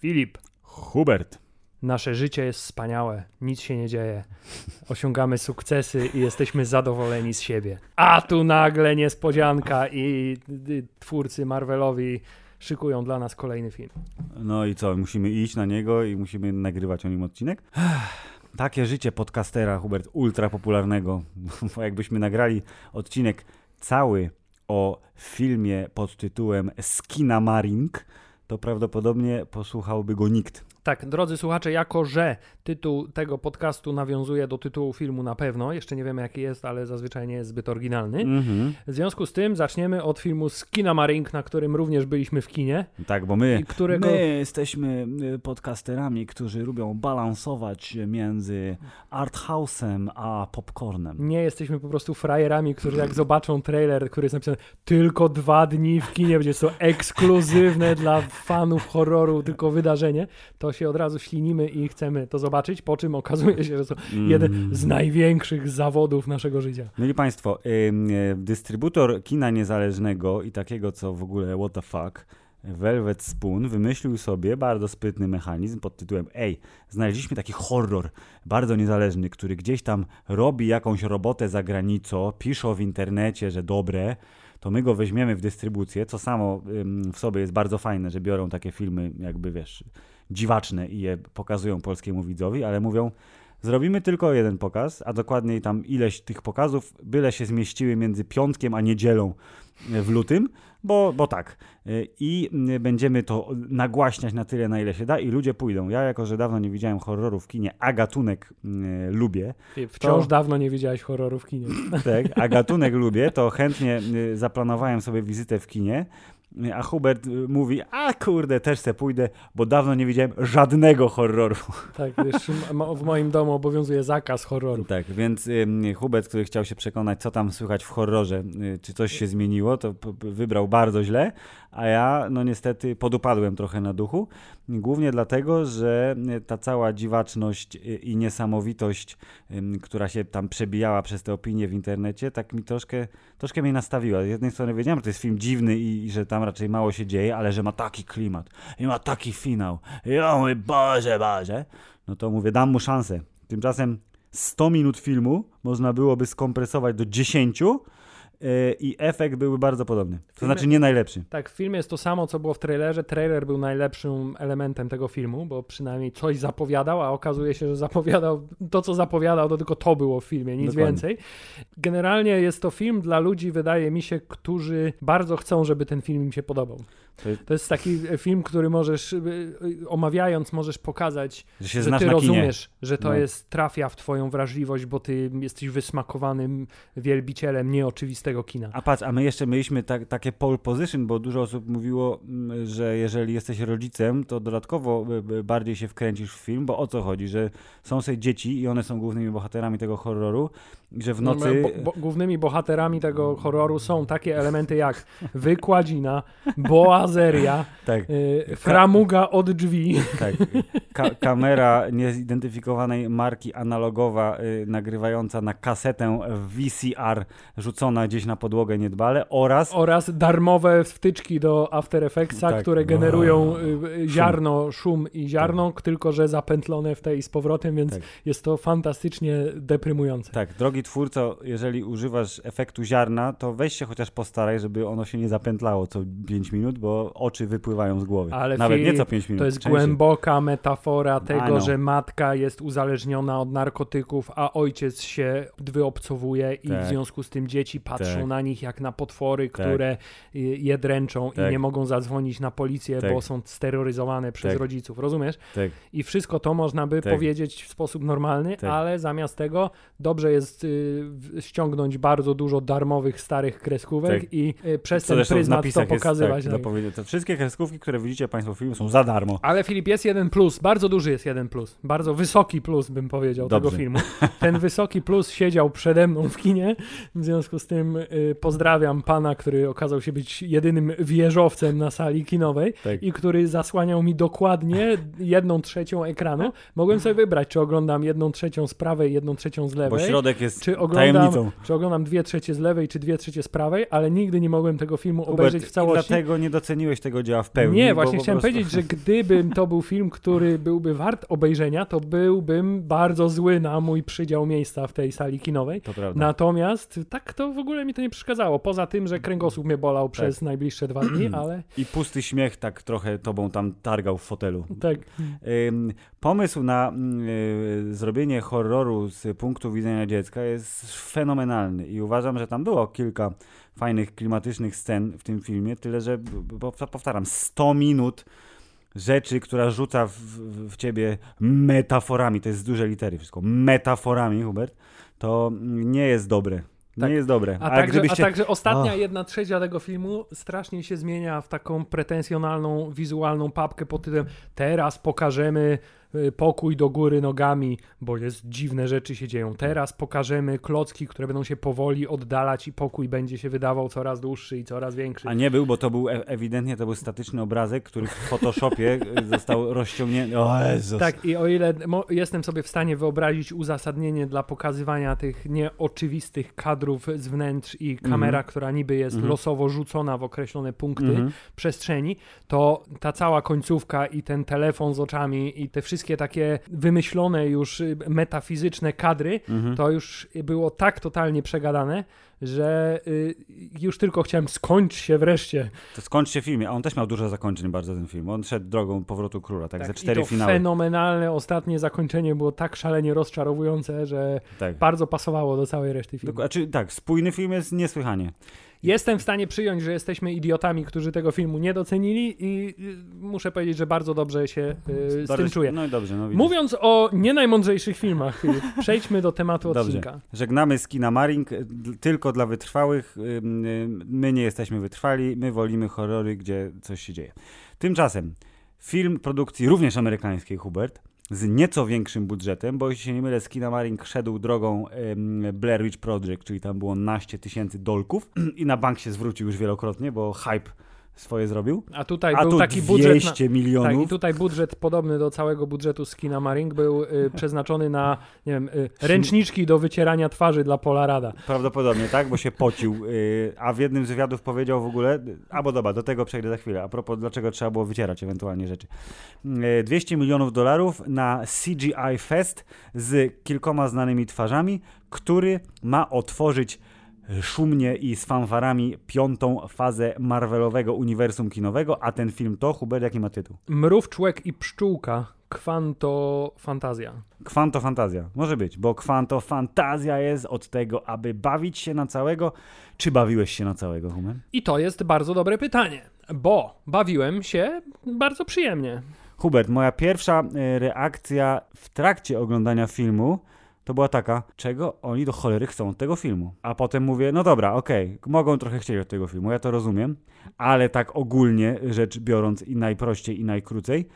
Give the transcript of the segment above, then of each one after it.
Filip, Hubert. nasze życie jest wspaniałe, nic się nie dzieje. Osiągamy sukcesy i jesteśmy zadowoleni z siebie. A tu nagle niespodzianka i twórcy Marvelowi szykują dla nas kolejny film. No i co, musimy iść na niego i musimy nagrywać o nim odcinek? Takie życie podcastera, Hubert, ultra popularnego. Bo jakbyśmy nagrali odcinek cały o filmie pod tytułem Skinamaring, to prawdopodobnie posłuchałby go nikt. Tak, drodzy słuchacze, jako że tytuł tego podcastu nawiązuje do tytułu filmu na pewno, jeszcze nie wiemy jaki jest, ale zazwyczaj nie jest zbyt oryginalny. Mhm. W związku z tym zaczniemy od filmu Skinamaring, na którym również byliśmy w kinie. Tak, bo my, którego- my jesteśmy y, podcasterami, którzy lubią balansować między arthouse'em a popcornem. Nie jesteśmy po prostu frajerami, którzy jak zobaczą trailer, który jest napisany tylko dwa dni w kinie, będzie to ekskluzywne dla fanów horroru, tylko wydarzenie, to się od razu ślinimy i chcemy to zobaczyć, po czym okazuje się, że to jeden z największych zawodów naszego życia. Mieli Państwo, y, dystrybutor kina niezależnego i takiego, co w ogóle what the fuck, Velvet Spoon wymyślił sobie bardzo sprytny mechanizm pod tytułem Ej, znaleźliśmy taki horror bardzo niezależny, który gdzieś tam robi jakąś robotę za granicą, piszą w internecie, że dobre, to my go weźmiemy w dystrybucję, co samo w sobie jest bardzo fajne, że biorą takie filmy jakby, wiesz, dziwaczne i je pokazują polskiemu widzowi, ale mówią, Zrobimy tylko jeden pokaz, a dokładniej tam ileś tych pokazów, byle się zmieściły między piątkiem a niedzielą e, w lutym, bo, bo tak. E, I będziemy to nagłaśniać na tyle, na ile się da i ludzie pójdą. Ja, jako że dawno nie widziałem horroru w kinie, a gatunek m, lubię, Wciąż To- dawno nie widziałeś horroru w kinie. tak, a gatunek lubię, to chętnie y, zaplanowałem sobie wizytę w kinie, y, a Hubert y, mówi, a kurde, też se pójdę, bo dawno nie widziałem żadnego horroru. Tak, wiesz, w moim domu obowiązuje zakaz horroru. Tak, więc ym, Hubert, który chciał się przekonać, co tam słychać w horrorze, y, czy coś się zmieniło, to wybrał bardzo źle, a ja, no niestety, podupadłem trochę na duchu. Głównie dlatego, że y, ta cała dziwaczność y, i niesamowitość, ym, która się tam przebijała przez te opinie w internecie, tak mi troszkę, troszkę mnie nastawiła. Z jednej strony wiedziałem, że to jest film dziwny i, i że tam raczej mało się dzieje, ale że ma taki klimat i ma taki finał. I o mój Boże, Boże. No to mówię, dam mu szansę. Tymczasem 100 minut filmu można byłoby skompresować do 10 yy, i efekt byłby bardzo podobny. To znaczy nie najlepszy. Tak, w filmie jest to samo, co było w trailerze. Trailer był najlepszym elementem tego filmu, bo przynajmniej coś zapowiadał, a okazuje się, że zapowiadał to, co zapowiadał, to tylko to było w filmie, nic Dokładnie. więcej. Generalnie jest to film dla ludzi, wydaje mi się, którzy bardzo chcą, żeby ten film im się podobał. To jest- taki film, który możesz, y, y, omawiając, możesz pokazać, Że że ty na kinie. rozumiesz, że to No. jest, trafia w twoją wrażliwość, bo ty jesteś wysmakowanym wielbicielem nieoczywistego kina. A patrz, a my jeszcze mieliśmy tak, takie pole position, bo dużo osób mówiło, mm, że jeżeli jesteś rodzicem, to dodatkowo y, bardziej się wkręcisz w film, bo o co chodzi, że są sobie dzieci i one są głównymi bohaterami tego horroru, że w nocy... Bo, bo, głównymi bohaterami tego horroru są takie elementy jak wykładzina, boazeria, Tak, y, framuga od drzwi. tak. Ka- kamera niezidentyfikowanej marki analogowa, y, nagrywająca na kasetę VCR, rzucona gdzieś na podłogę niedbale oraz... oraz darmowe wtyczki do After Effectsa, Tak. które generują y, y, ziarno, szum i ziarno, tylko że zapętlone w tej z powrotem, więc Tak. jest to fantastycznie deprymujące. Tak, drogi twórco, jeżeli używasz efektu ziarna, to weź się chociaż postaraj, żeby ono się nie zapętlało co 5 minut, bo oczy wypływają z głowy. Ale Nawet Filip, nie co 5 minut. To jest częściej. głęboka metafora tego, że matka jest uzależniona od narkotyków, a ojciec się wyobcowuje i Tak. w związku z tym dzieci patrzą Tak. na nich jak na potwory, Tak. które y, je dręczą i Tak. nie mogą zadzwonić na policję, Tak. bo są steroryzowane przez Tak. rodziców, rozumiesz? Tak. I wszystko to można by Tak. powiedzieć w sposób normalny, Tak. ale zamiast tego dobrze jest ściągnąć bardzo dużo darmowych, starych kreskówek Tak. i y, przez Co ten pryzmat to napisach jest, pokazywać. tak, tak. wszystkie kreskówki, które widzicie Państwo w filmie są za darmo. Ale Filip, jest jeden plus, bardzo duży jest jeden plus, bardzo wysoki plus bym powiedział Dobrze. tego filmu. Ten wysoki plus siedział przede mną w kinie, w związku z tym y, pozdrawiam pana, który okazał się być jedynym wieżowcem na sali kinowej Tak. i który zasłaniał mi dokładnie jedną trzecią ekranu. Mogłem sobie wybrać, czy oglądam jedną trzecią z prawej, jedną trzecią z Bo lewej. środek jest Czy oglądam, tajemnicą. czy oglądam dwie trzecie z lewej, czy dwie trzecie z prawej, ale nigdy nie mogłem tego filmu Hubert, obejrzeć w i całości. dlatego nie doceniłeś tego dzieła w pełni. Nie, właśnie chciałem prostu- powiedzieć, że gdybym to był film, który byłby wart obejrzenia, to byłbym bardzo zły na mój przydział miejsca w tej sali kinowej. To prawda. Natomiast tak to w ogóle mi to nie przeszkadzało. Poza tym, że kręgosłup mnie bolał przez najbliższe dwa dni, ale I pusty śmiech tak trochę tobą tam targał w fotelu. tak. Ym, Pomysł na mm, y, zrobienie horroru z punktu widzenia dziecka jest fenomenalny i uważam, że tam było kilka fajnych, klimatycznych scen w tym filmie, tyle że, powtarzam, 100 minut rzeczy, która rzuca w, w, w ciebie metaforami, to jest z duże litery wszystko, metaforami, Hubert, to nie jest dobre. Tak. Nie jest dobre. A, także, gdybyście... a także ostatnia Och. jedna trzecia tego filmu strasznie się zmienia w taką pretensjonalną, wizualną papkę pod tytułem teraz pokażemy pokój do góry nogami, bo jest dziwne rzeczy się dzieją. Teraz pokażemy klocki, które będą się powoli oddalać i pokój będzie się wydawał coraz dłuższy i coraz większy. A nie był, bo to był e- ewidentnie to był statyczny obrazek, który w Photoshopie y, został rozciągnięty. O Jezus. Tak, i o ile jestem sobie w stanie wyobrazić uzasadnienie dla pokazywania tych nieoczywistych kadrów z wnętrz i kamera, która niby jest Mhm. losowo rzucona w określone punkty Mhm. przestrzeni, to ta cała końcówka i ten telefon z oczami i te wszystkie takie wymyślone już y, metafizyczne kadry, Mhm. to już było tak totalnie przegadane, że y, już tylko chciałem skończ się wreszcie. To skończcie film. A on też miał dużo zakończeń bardzo ten film. On szedł drogą powrotu króla, tak, ze Tak, cztery I to finały. fenomenalne ostatnie zakończenie było tak szalenie rozczarowujące, że Tak. bardzo pasowało do całej reszty filmu. Znaczy, tak, spójny film jest niesłychanie. Jestem w stanie przyjąć, że jesteśmy idiotami, którzy tego filmu nie docenili i y, muszę powiedzieć, że bardzo dobrze się y, z tym czuję. No i dobrze, no. Mówiąc o nie najmądrzejszych filmach, Filip, przejdźmy do tematu Dobrze. odcinka. Żegnamy z kina Maring y, tylko dla wytrwałych. My nie jesteśmy wytrwali, my wolimy horrory, gdzie coś się dzieje. Tymczasem film produkcji również amerykańskiej, Hubert, z nieco większym budżetem, bo jeśli się nie mylę, z kina Maring szedł drogą Blair Witch Project, czyli tam było naście tysięcy dolków i na bank się zwrócił już wielokrotnie, bo hype swoje zrobił. A tutaj A był taki 200 budżet. Na, tak, i milionów. tutaj budżet podobny do całego budżetu z kina Maring był y, przeznaczony na nie wiem, y, ręczniczki do wycierania twarzy dla Polarada. Prawdopodobnie, tak, bo się pocił. Yy, a w jednym z wywiadów powiedział w ogóle, albo dobra, do tego przejdę za chwilę, a propos dlaczego trzeba było wycierać ewentualnie rzeczy. Yy, 200 milionów dolarów na CGI Fest z kilkoma znanymi twarzami, który ma otworzyć szumnie i z fanfarami piątą fazę Marvelowego uniwersum kinowego, a ten film to, Hubert, jaki ma tytuł? Mrów, człek i pszczółka. Kwanto fantazja. Kwanto Fantazja. Może być, bo Kwanto Fantazja jest od tego, aby bawić się na całego. Czy bawiłeś się na całego, Humer? I to jest bardzo dobre pytanie, bo bawiłem się bardzo przyjemnie. Hubert, moja pierwsza e, reakcja w trakcie oglądania filmu to była taka, czego oni do cholery chcą od tego filmu. A potem mówię, no dobra, okej, mogą trochę chcieć od tego filmu, ja to rozumiem, ale tak ogólnie rzecz biorąc i najprościej i najkrócej,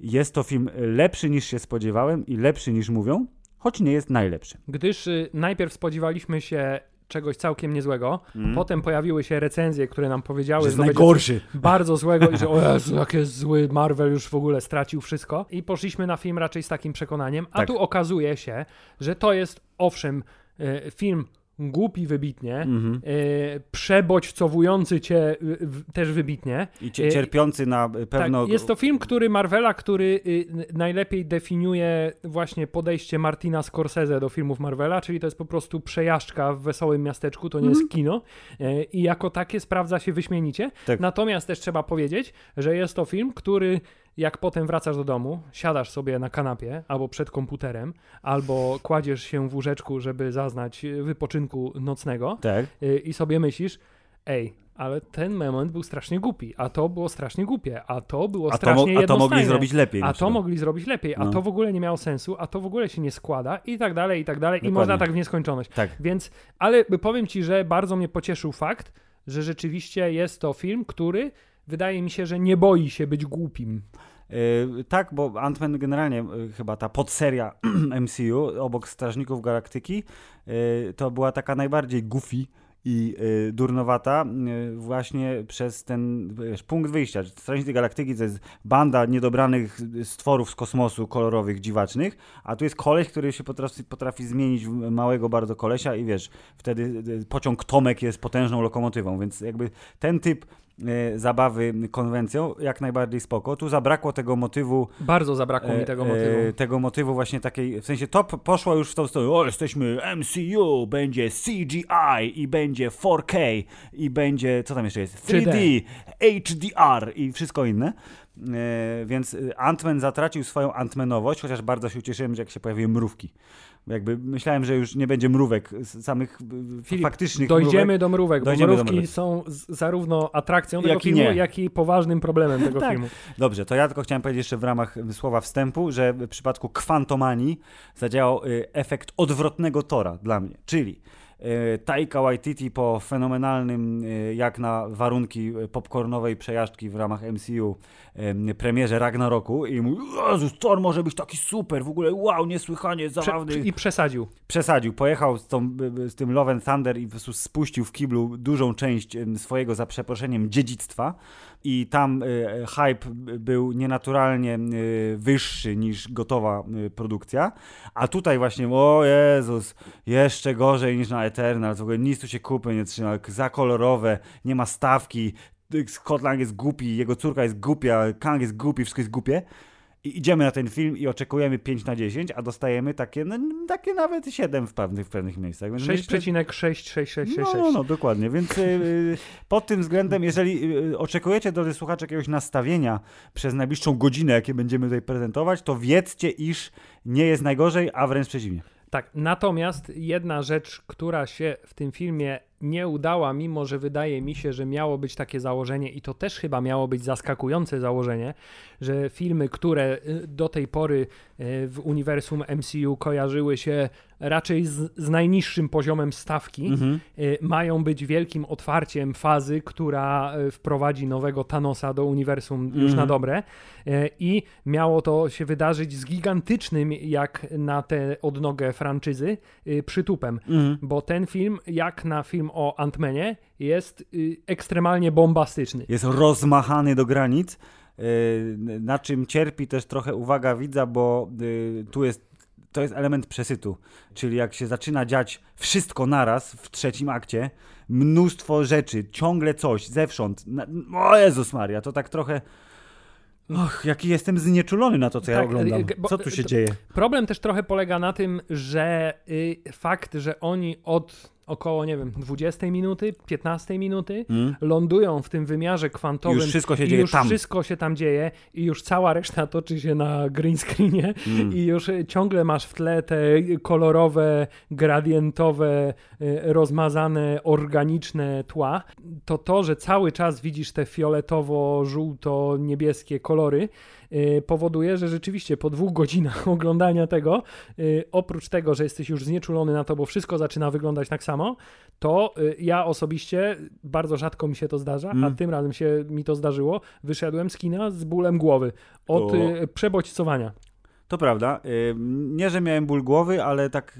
jest to film lepszy niż się spodziewałem i lepszy niż mówią, choć nie jest najlepszy. Gdyż y, najpierw spodziewaliśmy się czegoś całkiem niezłego, Mm. potem pojawiły się recenzje, które nam powiedziały, Że że najgorszy. bardzo złego i że o Jezu, jak jest zły, Marvel już w ogóle stracił wszystko. I poszliśmy na film raczej z takim przekonaniem, a Tak. tu okazuje się, że to jest owszem e, film głupi wybitnie, Mhm. e, przebodźcowujący cię y, w, też wybitnie. I cie- cierpiący na e, pewno... Tak, jest to film, który Marvela, który y, najlepiej definiuje właśnie podejście Martina Scorsese do filmów Marvela, czyli to jest po prostu przejażdżka w wesołym miasteczku, to nie jest kino e, i jako takie sprawdza się wyśmienicie. Tak. Natomiast też trzeba powiedzieć, że jest to film, który jak potem wracasz do domu, siadasz sobie na kanapie albo przed komputerem, albo kładziesz się w łóżeczku, żeby zaznać wypoczynku nocnego Tak. y, i sobie myślisz, ej, ale ten moment był strasznie głupi, a to było strasznie głupie, a to było A to, strasznie a to mogli zrobić lepiej. A to mogli zrobić lepiej, a No. to w ogóle nie miało sensu, a to w ogóle się nie składa i tak dalej, i tak dalej. I Dokładnie. można tak w nieskończoność. Tak. Więc, ale powiem ci, że bardzo mnie pocieszył fakt, że rzeczywiście jest to film, który wydaje mi się, że nie boi się być głupim. Yy, tak, bo Ant-Man generalnie, yy, chyba ta podseria MCU obok Strażników Galaktyki, yy, to była taka najbardziej goofy i durnowata właśnie przez ten wiesz, punkt wyjścia. Strażnicy Galaktyki to jest banda niedobranych stworów z kosmosu, kolorowych, dziwacznych, a tu jest koleś, który się potrafi, potrafi zmienić w małego bardzo kolesia i wiesz, wtedy pociąg Tomek jest potężną lokomotywą, więc jakby ten typ zabawy konwencją, jak najbardziej spoko. Tu zabrakło tego motywu. Bardzo zabrakło mi tego e, motywu. E, tego motywu właśnie takiej, w sensie to poszło już w tą stronę, o jesteśmy MCU, będzie CGI i będzie 4K i będzie, co tam jeszcze jest, 3D, 3D. HDR i wszystko inne. E, więc Ant-Man zatracił swoją Antmanowość, chociaż bardzo się ucieszyłem, że jak się pojawiły mrówki. Jakby myślałem, że już nie będzie mrówek, samych Filip, faktycznych Dojdziemy mrówek. do mrówek, dojdziemy bo mrówki mrówek. są zarówno atrakcją tego jak filmu, nie. jak i poważnym problemem tego tak. filmu. Dobrze, to ja tylko chciałem powiedzieć jeszcze w ramach słowa wstępu, że w przypadku kwantomanii zadziałał y, efekt odwrotnego tora dla mnie, czyli Taika Waititi po fenomenalnym, e, jak na warunki popcornowej przejażdżki w ramach MCU, premierze Ragnaroku i mówi, Jezus, Thor może być taki super, w ogóle wow, niesłychanie zabawny. Prze I przesadził. Przesadził. Pojechał z, tą, z tym Love and Thunder i spuścił w kiblu dużą część swojego, za przeproszeniem, dziedzictwa i tam y, hype był nienaturalnie y, wyższy niż gotowa y, produkcja, a tutaj właśnie, o Jezus, jeszcze gorzej niż na Eternal, w ogóle nic tu się kupy nie trzyma, za kolorowe, nie ma stawki, Scotland jest głupi, jego córka jest głupia, Kang jest głupi, wszystko jest głupie. I idziemy na ten film i oczekujemy 5 na 10, a dostajemy takie, no, takie nawet 7 w pewnych, w pewnych miejscach. 6,6666. No, no, no, dokładnie. Więc yy, pod tym względem, jeżeli yy, oczekujecie, drodzy słuchacze, jakiegoś nastawienia przez najbliższą godzinę, jakie będziemy tutaj prezentować, to wiedzcie, iż nie jest najgorzej, a wręcz przeciwnie. Tak, natomiast jedna rzecz, która się w tym filmie nie udała, mimo że wydaje mi się, że miało być takie założenie i to też chyba miało być zaskakujące założenie, że filmy, które y, do tej pory y, w uniwersum MCU kojarzyły się raczej z, z najniższym poziomem stawki, mhm. Y, mają być wielkim otwarciem fazy, która wprowadzi nowego Thanosa do uniwersum mhm. już na dobre i miało to się wydarzyć z gigantycznym, jak na tę odnogę franczyzy, przytupem, mhm. bo ten film, jak na film o Antmenie jest y, ekstremalnie bombastyczny. Jest rozmachany do granic, y, na czym cierpi też trochę uwaga widza, bo y, tu jest to jest element przesytu, czyli jak się zaczyna dziać wszystko naraz w trzecim akcie, mnóstwo rzeczy, ciągle coś, zewsząd. O Jezus Maria, to tak trochę... Och, jaki jestem znieczulony na to, co tak, ja oglądam. Co tu się dzieje? Problem też trochę polega na tym, że y, fakt, że oni od około, nie wiem, 20 minuty, 15 minuty, mm. lądują w tym wymiarze kwantowym. I już wszystko się dzieje już tam. wszystko się tam dzieje i już cała reszta toczy się na green screenie mm. i już ciągle masz w tle te kolorowe, gradientowe, e, rozmazane, organiczne tła. To to, że cały czas widzisz te fioletowo-żółto-niebieskie kolory, Y, powoduje, że rzeczywiście po dwóch godzinach oglądania tego, y, oprócz tego, że jesteś już znieczulony na to, bo wszystko zaczyna wyglądać tak samo, to y, ja osobiście, bardzo rzadko mi się to zdarza, mm. a tym razem się mi to zdarzyło, wyszedłem z kina z bólem głowy od o. przebodźcowania. To prawda. Nie, że miałem ból głowy, ale tak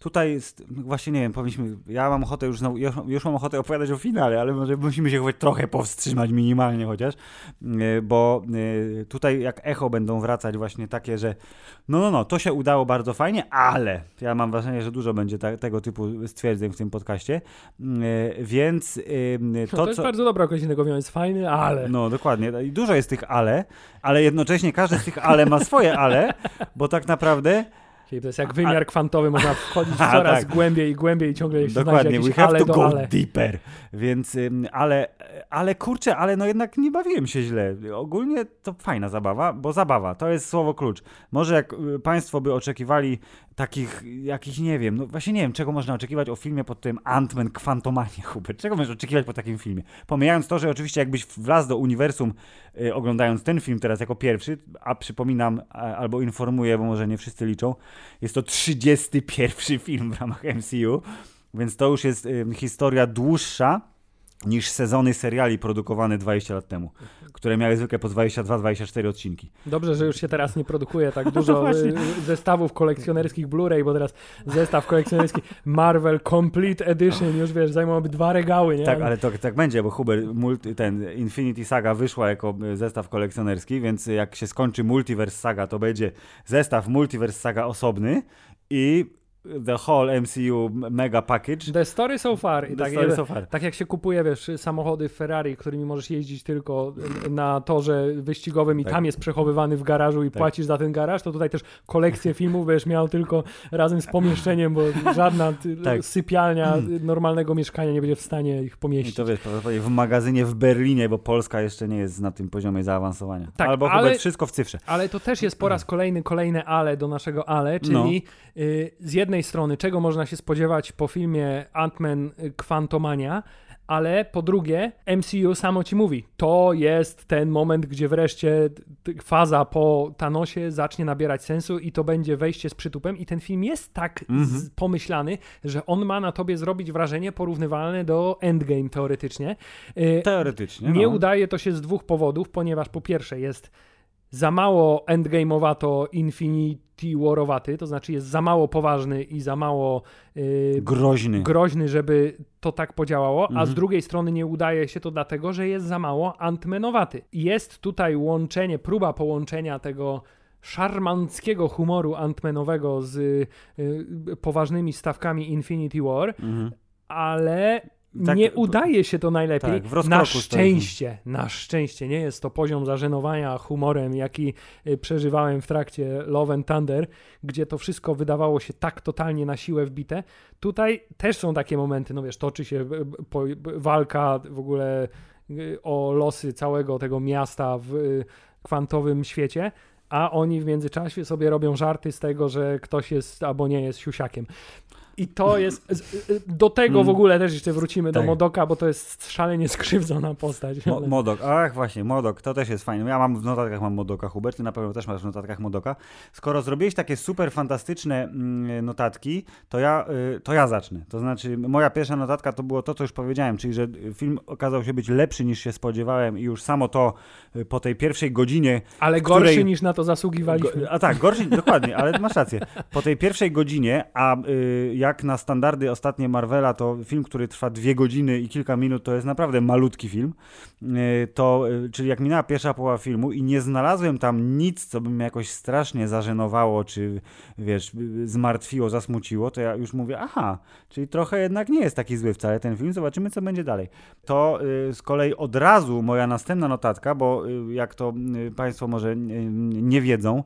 tutaj jest, właśnie nie wiem, powinniśmy, ja mam ochotę już, już mam ochotę opowiadać o finale, ale może musimy się choć trochę powstrzymać minimalnie chociaż, e, bo e, tutaj jak echo będą wracać właśnie takie, że no, no, no, to się udało bardzo fajnie, ale ja mam wrażenie, że dużo będzie ta, tego typu stwierdzeń w tym podcaście, e, więc to, no to jest co... bardzo dobra określenie tego jest fajny, ale. No, dokładnie. I dużo jest tych ale, ale jednocześnie każdy z tych ale ma swoje ale, bo tak naprawdę Czyli to jest jak wymiar kwantowy, można wchodzić a, coraz tak. głębiej i głębiej i ciągle się Dokładnie, we have to go ale. deeper. Więc, ale, ale kurczę, ale no jednak nie bawiłem się źle. Ogólnie to fajna zabawa, bo zabawa, to jest słowo klucz. Może jak y, państwo by oczekiwali takich, jakichś, nie wiem, no właśnie nie wiem, czego można oczekiwać o filmie pod tym Ant-Man Quantumania, Hubert. Czego możesz oczekiwać po takim filmie? Pomijając to, że oczywiście jakbyś wlazł do uniwersum y, oglądając ten film teraz jako pierwszy, a przypominam a, albo informuję, bo może nie wszyscy liczą, jest to 31 film w ramach MCU, więc to już jest historia dłuższa niż sezony seriali produkowane 20 lat temu, które miały zwykle po 22-24 odcinki. Dobrze, że już się teraz nie produkuje tak dużo No właśnie. y, zestawów kolekcjonerskich Blu-ray, bo teraz zestaw kolekcjonerski Marvel Complete Edition, już wiesz, zajmowałoby dwa regały, nie? Tak, ale to tak będzie, bo Huber, multi, ten Infinity Saga wyszła jako e, zestaw kolekcjonerski, więc jak się skończy Multiverse Saga, to będzie zestaw Multiverse Saga osobny i The Whole MCU Mega Package. The story so far. I tak, story so far. tak jak się kupuje, wiesz, samochody Ferrari, którymi możesz jeździć tylko na torze wyścigowym i Tak. tam jest przechowywany w garażu i Tak. płacisz za ten garaż, to tutaj też kolekcję filmów będziesz miał tylko razem z pomieszczeniem, bo żadna Tak. sypialnia normalnego mieszkania nie będzie w stanie ich I pomieścić. to wiesz, prawdopodobnie w magazynie w Berlinie, bo Polska jeszcze nie jest na tym poziomie zaawansowania. Tak, Albo ale- wszystko w cyfrze. Ale to też jest po raz kolejny, kolejne ale do naszego ale, czyli y, z jednej strony, czego można się spodziewać po filmie Ant-Man y, Quantumania, ale po drugie, MCU samo ci mówi, to jest ten moment, gdzie wreszcie faza po Thanosie zacznie nabierać sensu i to będzie wejście z przytupem i ten film jest tak Mhm. z, pomyślany, że on ma na tobie zrobić wrażenie porównywalne do Endgame teoretycznie. Y, Teoretycznie. nie no. udaje to się z dwóch powodów, ponieważ po pierwsze jest za mało endgame'owato Infinity Warowaty, to znaczy jest za mało poważny i za mało yy, Groźny. groźny, żeby to tak podziałało, a Mhm. z drugiej strony nie udaje się to dlatego, że jest za mało Antmanowaty. Jest tutaj łączenie, próba połączenia tego szarmanckiego humoru Antmanowego z y, poważnymi stawkami Infinity War, Mhm. ale Tak, nie udaje się to najlepiej. Tak, na szczęście, na szczęście nie jest to poziom zażenowania humorem, jaki y, przeżywałem w trakcie Love and Thunder, gdzie to wszystko wydawało się tak totalnie na siłę wbite. Tutaj też są takie momenty, no wiesz, toczy się y, y, walka w ogóle o losy całego tego miasta w kwantowym świecie, a oni w międzyczasie sobie robią żarty z tego, że ktoś jest albo nie jest siusiakiem. I to jest. z- y, Do tego w Mm. ogóle też jeszcze wrócimy do Tak. Modoka, bo to jest szalenie skrzywdzona postać. Mo- Modok, ach właśnie, Modok, to też jest fajne. Ja mam w notatkach mam Modoka, Hubert, ty na pewno też masz w notatkach Modoka. Skoro zrobiłeś takie super fantastyczne mm, notatki, to ja, y, to ja zacznę. To znaczy, moja pierwsza notatka to było to, co już powiedziałem, czyli że film okazał się być lepszy niż się spodziewałem i już samo to y, po tej pierwszej godzinie Ale gorszy której- niż na to zasługiwaliśmy. Go, a tak, gorszy, dokładnie, ale masz rację. Po tej pierwszej godzinie, a y, jak na standardy ostatnie Marvela, to film, który trwa dwie godziny i kilka minut, to jest naprawdę malutki film. Y, to, y, czyli jak minęła pierwsza połowa filmu i nie znalazłem tam nic, co by mnie jakoś strasznie zażenowało, czy wiesz, zmartwiło, zasmuciło, to ja już mówię, aha, czyli trochę jednak nie jest taki zły wcale ten film, zobaczymy, co będzie dalej. To y, z kolei od razu moja następna notatka, bo jak to Państwo może nie wiedzą,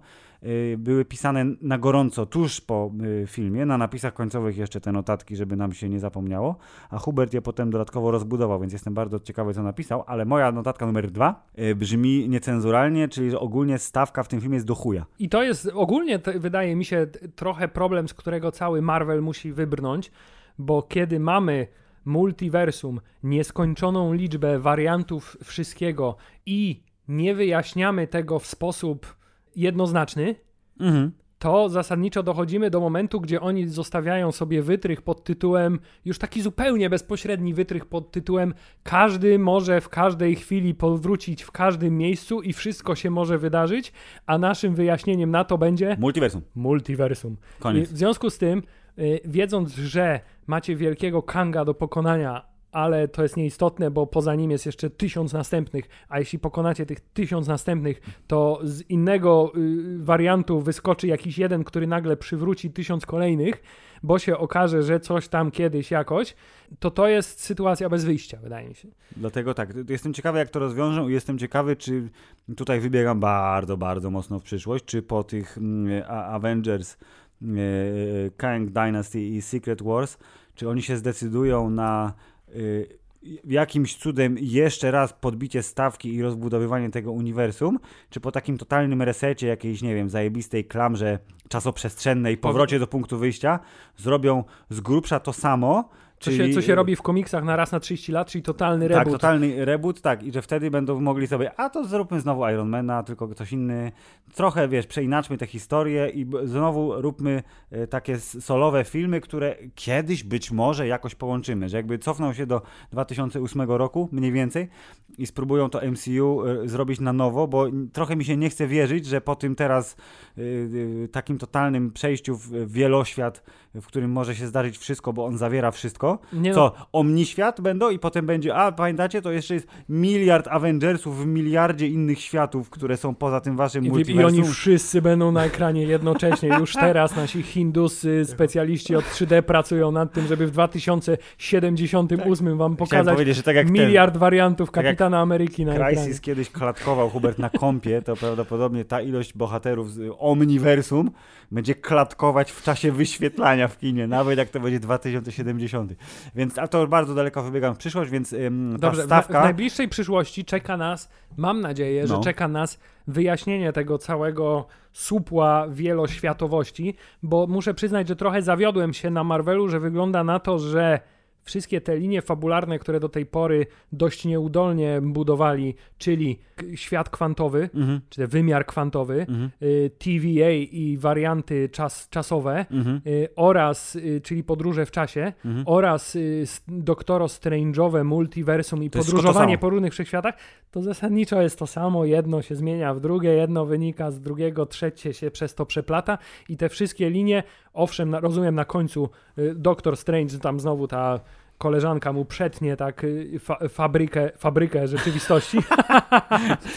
były pisane na gorąco tuż po y, filmie, na napisach końcowych jeszcze te notatki, żeby nam się nie zapomniało, a Hubert je potem dodatkowo rozbudował, więc jestem bardzo ciekawy, co napisał, ale moja notatka numer dwa y, brzmi niecenzuralnie, czyli że ogólnie stawka w tym filmie jest do chuja. I to jest ogólnie, wydaje mi się, trochę problem, z którego cały Marvel musi wybrnąć, bo kiedy mamy multiversum, nieskończoną liczbę wariantów wszystkiego i nie wyjaśniamy tego w sposób jednoznaczny, Mhm. to zasadniczo dochodzimy do momentu, gdzie oni zostawiają sobie wytrych pod tytułem, już taki zupełnie bezpośredni wytrych pod tytułem każdy może w każdej chwili powrócić w każdym miejscu i wszystko się może wydarzyć, a naszym wyjaśnieniem na to będzie Multiversum. multiversum. I Koniec. w związku z tym, y, wiedząc, że macie wielkiego Kanga do pokonania, ale to jest nieistotne, bo poza nim jest jeszcze tysiąc następnych, a jeśli pokonacie tych tysiąc następnych, to z innego y, wariantu wyskoczy jakiś jeden, który nagle przywróci tysiąc kolejnych, bo się okaże, że coś tam kiedyś jakoś, to to jest sytuacja bez wyjścia, wydaje mi się. Dlatego tak, jestem ciekawy jak to rozwiążą i jestem ciekawy, czy tutaj wybiegam bardzo, bardzo mocno w przyszłość, czy po tych mm, A- Avengers, e, Kang Dynasty i Secret Wars, czy oni się zdecydują na y, jakimś cudem jeszcze raz podbicie stawki i rozbudowywanie tego uniwersum, czy po takim totalnym resecie jakiejś, nie wiem, zajebistej klamrze czasoprzestrzennej, powrocie do punktu wyjścia, zrobią z grubsza to samo, Co, się, co się robi w komiksach na raz na 30 lat, czyli totalny Tak, reboot. totalny reboot, tak. I że wtedy będą mogli sobie, a to zróbmy znowu Ironmana, tylko ktoś inny. Trochę, wiesz, przeinaczmy tę historię i znowu róbmy e, takie solowe filmy, które kiedyś być może jakoś połączymy. Że jakby cofną się do 2008 roku, mniej więcej, i spróbują to MCU e, zrobić na nowo, bo trochę mi się nie chce wierzyć, że po tym teraz takim totalnym przejściu w wieloświat, w którym może się zdarzyć wszystko, bo on zawiera wszystko, Nie no, co, omniświat będą i potem będzie, a pamiętacie, to jeszcze jest miliard Avengersów w miliardzie innych światów, które są poza tym waszym I, I multiversum. oni wszyscy będą na ekranie jednocześnie. Już teraz nasi hindusy, specjaliści od 3D pracują nad tym, żeby w 2078 wam Chciałem pokazać że tak jak miliard wariantów tak Kapitana Ameryki na ten ekranie. Crysis kiedyś klatkował Hubert na kompie, to prawdopodobnie ta ilość bohaterów z Omniversum będzie klatkować w czasie wyświetlania w kinie, nawet jak to będzie 2070. Więc, a to bardzo daleko wybiegam w przyszłość, więc ym, ta Dobrze, w, stawka... w najbliższej przyszłości czeka nas, mam nadzieję, że No. czeka nas wyjaśnienie tego całego supła wieloświatowości, bo muszę przyznać, że trochę zawiodłem się na Marvelu, że wygląda na to, że wszystkie te linie fabularne, które do tej pory dość nieudolnie budowali, czyli świat kwantowy, Mhm, czy wymiar kwantowy, mhm, y, TVA i warianty czas, czasowe, mhm, y, oraz, y, czyli podróże w czasie, mhm. oraz Doktoro Strange'owe, multiversum i To podróżowanie po różnych wszechświatach, to zasadniczo jest to samo. Jedno się zmienia w drugie, jedno wynika z drugiego, trzecie się przez to przeplata i te wszystkie linie, owszem, rozumiem na końcu Doktor Strange, tam znowu ta koleżanka mu przetnie tak y, fa fabrykę, fabrykę rzeczywistości.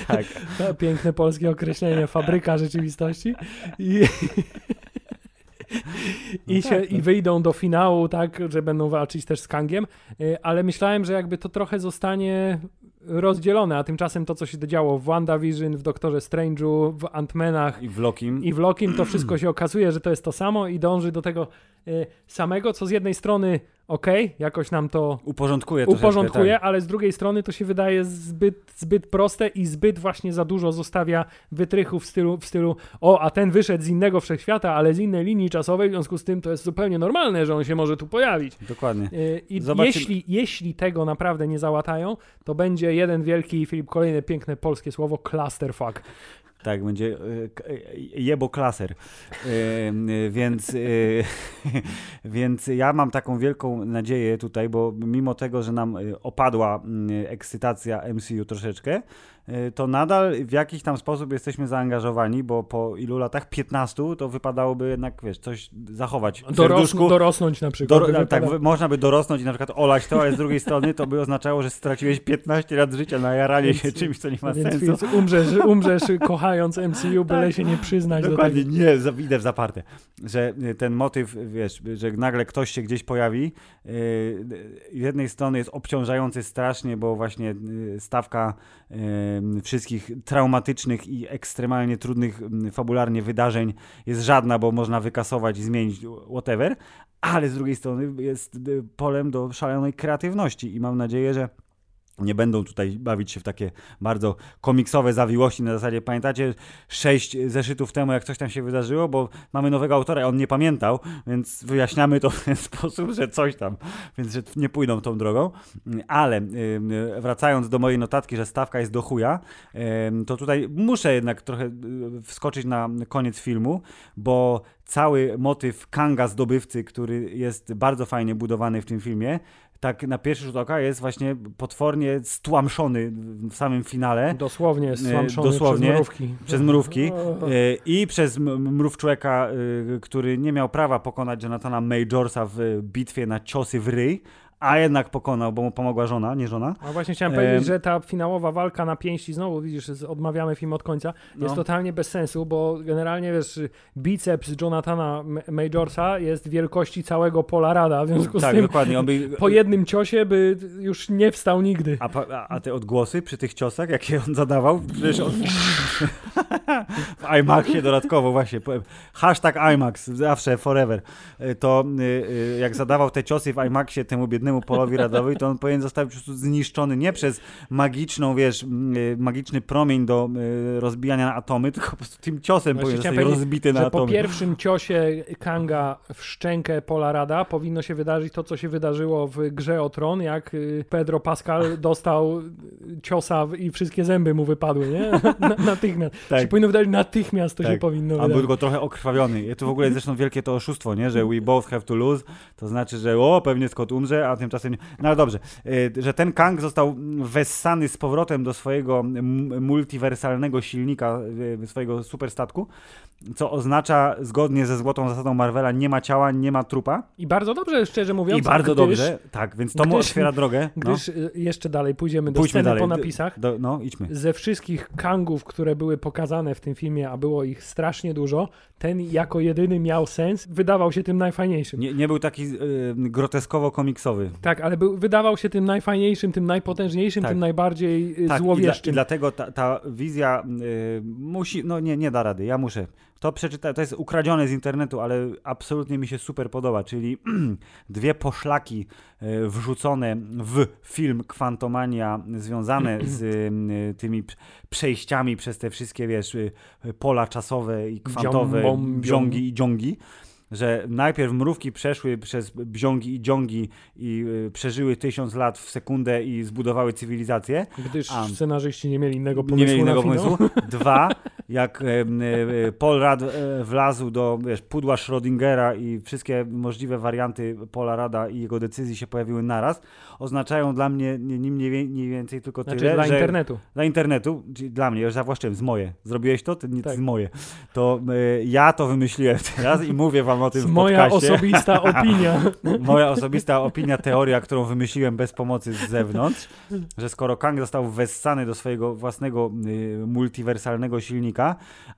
Tak. To piękne polskie określenie, fabryka rzeczywistości. I, i, się, I wyjdą do finału, tak, że będą walczyć też z Kangiem, Y, ale myślałem, że jakby to trochę zostanie rozdzielone, a tymczasem to, co się działo w WandaVision, w Doktorze Strange'u, w Ant-Manach I w Lokim. i w Lokim, to wszystko się okazuje, że to jest to samo i dąży do tego y, samego, co z jednej strony okej, jakoś nam to Uporządkuje uporządkuje, tak. ale z drugiej strony to się wydaje zbyt, zbyt proste i zbyt właśnie za dużo zostawia wytrychów w stylu, w stylu o, a ten wyszedł z innego wszechświata, ale z innej linii czasowej, w związku z tym to jest zupełnie normalne, że on się może tu pojawić. Dokładnie. Yy, I Zobaczymy- jeśli, jeśli tego naprawdę nie załatają, to będzie jeden wielki, Filip, kolejne piękne polskie słowo, clusterfuck. Tak, będzie k- y, jebo klaser. Y, więc, więc ja mam taką wielką nadzieję tutaj, bo mimo tego, że nam opadła y, ekscytacja MCU troszeczkę, to nadal w jakiś tam sposób jesteśmy zaangażowani, bo po ilu latach? 15 to wypadałoby jednak, wiesz, coś zachować w Doros, serduszku. dorosnąć na przykład. Dor- tak, wypada- można by dorosnąć i na przykład olać to, ale z drugiej strony to by oznaczało, że straciłeś 15 lat życia na jaranie Więc- się czymś, co nie ma Więc, sensu. więc umrzesz, umrzesz kochając MCU, byle Tak. się nie przyznać do Dokładnie, tego. nie, idę w zaparte. Że y, ten motyw, wiesz, że nagle ktoś się gdzieś pojawi, yy, z jednej strony jest obciążający strasznie, bo właśnie y, stawka y, wszystkich traumatycznych i ekstremalnie trudnych fabularnie wydarzeń jest żadna, bo można wykasować i zmienić whatever, ale z drugiej strony jest polem do szalonej kreatywności i mam nadzieję, że nie będą tutaj bawić się w takie bardzo komiksowe zawiłości na zasadzie, pamiętacie, sześć zeszytów temu, jak coś tam się wydarzyło, bo mamy nowego autora, a on nie pamiętał, więc wyjaśniamy to w ten sposób, że coś tam, więc że nie pójdą tą drogą. Ale wracając do mojej notatki, że stawka jest do chuja, to tutaj muszę jednak trochę y, wskoczyć na koniec filmu, bo cały motyw Kanga zdobywcy, który jest bardzo fajnie budowany w tym filmie, tak na pierwszy rzut oka jest właśnie potwornie stłamszony w samym finale. Dosłownie stłamszony dosłownie, przez mrówki. przez mrówki. Y, i przez mrów człowieka, y, który nie miał prawa pokonać Jonathana Majorsa w bitwie na ciosy w ryj, a jednak pokonał, bo mu pomogła żona, nie żona. A właśnie chciałem Em. powiedzieć, że ta finałowa walka na pięści, znowu widzisz, z- odmawiamy film od końca, jest No. totalnie bez sensu, bo generalnie wiesz, biceps Jonathana Majorsa jest wielkości całego pola rada, w związku z Tak, tym dokładnie. By, po jednym ciosie by już nie wstał nigdy. a, a, a te odgłosy przy tych ciosach, jakie on zadawał, przecież on... w IMAXie dodatkowo właśnie. Hashtag IMAX, zawsze, forever. E, to y, y, jak zadawał te ciosy w IMAXie temu biednemu Polowi Radowi, to on powinien zostać po prostu zniszczony nie przez magiczną, wiesz, y, magiczny promień do rozbijania na atomy, tylko po prostu tym ciosem powinien zostać rozbity na atomy. po pierwszym ciosie Kanga w szczękę Pola Rada powinno się wydarzyć to, co się wydarzyło w grze o tron, jak Pedro Pascal dostał ciosa i wszystkie zęby mu wypadły, nie? natychmiast. Tak. Się powinno wydarzyć natychmiast, to tak. się powinno wydarzyć. A był go trochę okrwawiony. To w ogóle zresztą wielkie to oszustwo, nie? Że we both have to lose, to znaczy, że o, pewnie Scott umrze, a tymczasem nie. No ale dobrze, e, że ten Kang został wessany z powrotem do swojego multiwersalnego silnika, e, swojego superstatku, co oznacza, zgodnie ze złotą zasadą Marvela, nie ma ciała, nie ma trupa. I bardzo dobrze, szczerze mówiąc. I bardzo gdyż, dobrze, tak, więc to mu otwiera drogę. No. Gdyż jeszcze dalej pójdziemy do Pójdźmy sceny dalej. po napisach. Do, no, idźmy. Ze wszystkich Kangów, które były pokazane w tym filmie, a było ich strasznie dużo, ten jako jedyny miał sens, wydawał się tym najfajniejszym. Nie, nie był taki y, Tak, ale był, wydawał się tym najfajniejszym, tym najpotężniejszym, tak. tym najbardziej y, tak, złowieszczym. I, dla, I dlatego ta, ta wizja y, musi, no nie, nie da rady, ja muszę. To przeczytałem, to jest ukradzione z internetu, ale absolutnie mi się super podoba, czyli dwie poszlaki e, wrzucone w film Kwantomania związane z e, tymi przejściami przez te wszystkie, wiesz, e, pola czasowe i kwantowe, bziągi i dziągi że najpierw mrówki przeszły przez bziągi i dziągi i y, przeżyły tysiąc lat w sekundę i zbudowały cywilizację. Gdyż a, scenarzyści nie mieli innego pomysłu. Nie mieli innego pomysłu. Dwa, jak Paul Rad e, wlazł do wiesz, pudła Schrödingera i wszystkie możliwe warianty Paula Rada i jego decyzji się pojawiły naraz, oznaczają dla mnie nie, mniej, więcej tylko znaczy, tyle, dla że internetu. Dla internetu, dla mnie, już zawłaszczyłem, z moje. Zrobiłeś to? To nie tak. z moje. To y, ja to wymyśliłem teraz i mówię wam o tym w Moja osobista opinia. Moja osobista opinia, teoria, którą wymyśliłem bez pomocy z zewnątrz, że skoro Kang został wessany do swojego własnego y, multiwersalnego silnika, explicar.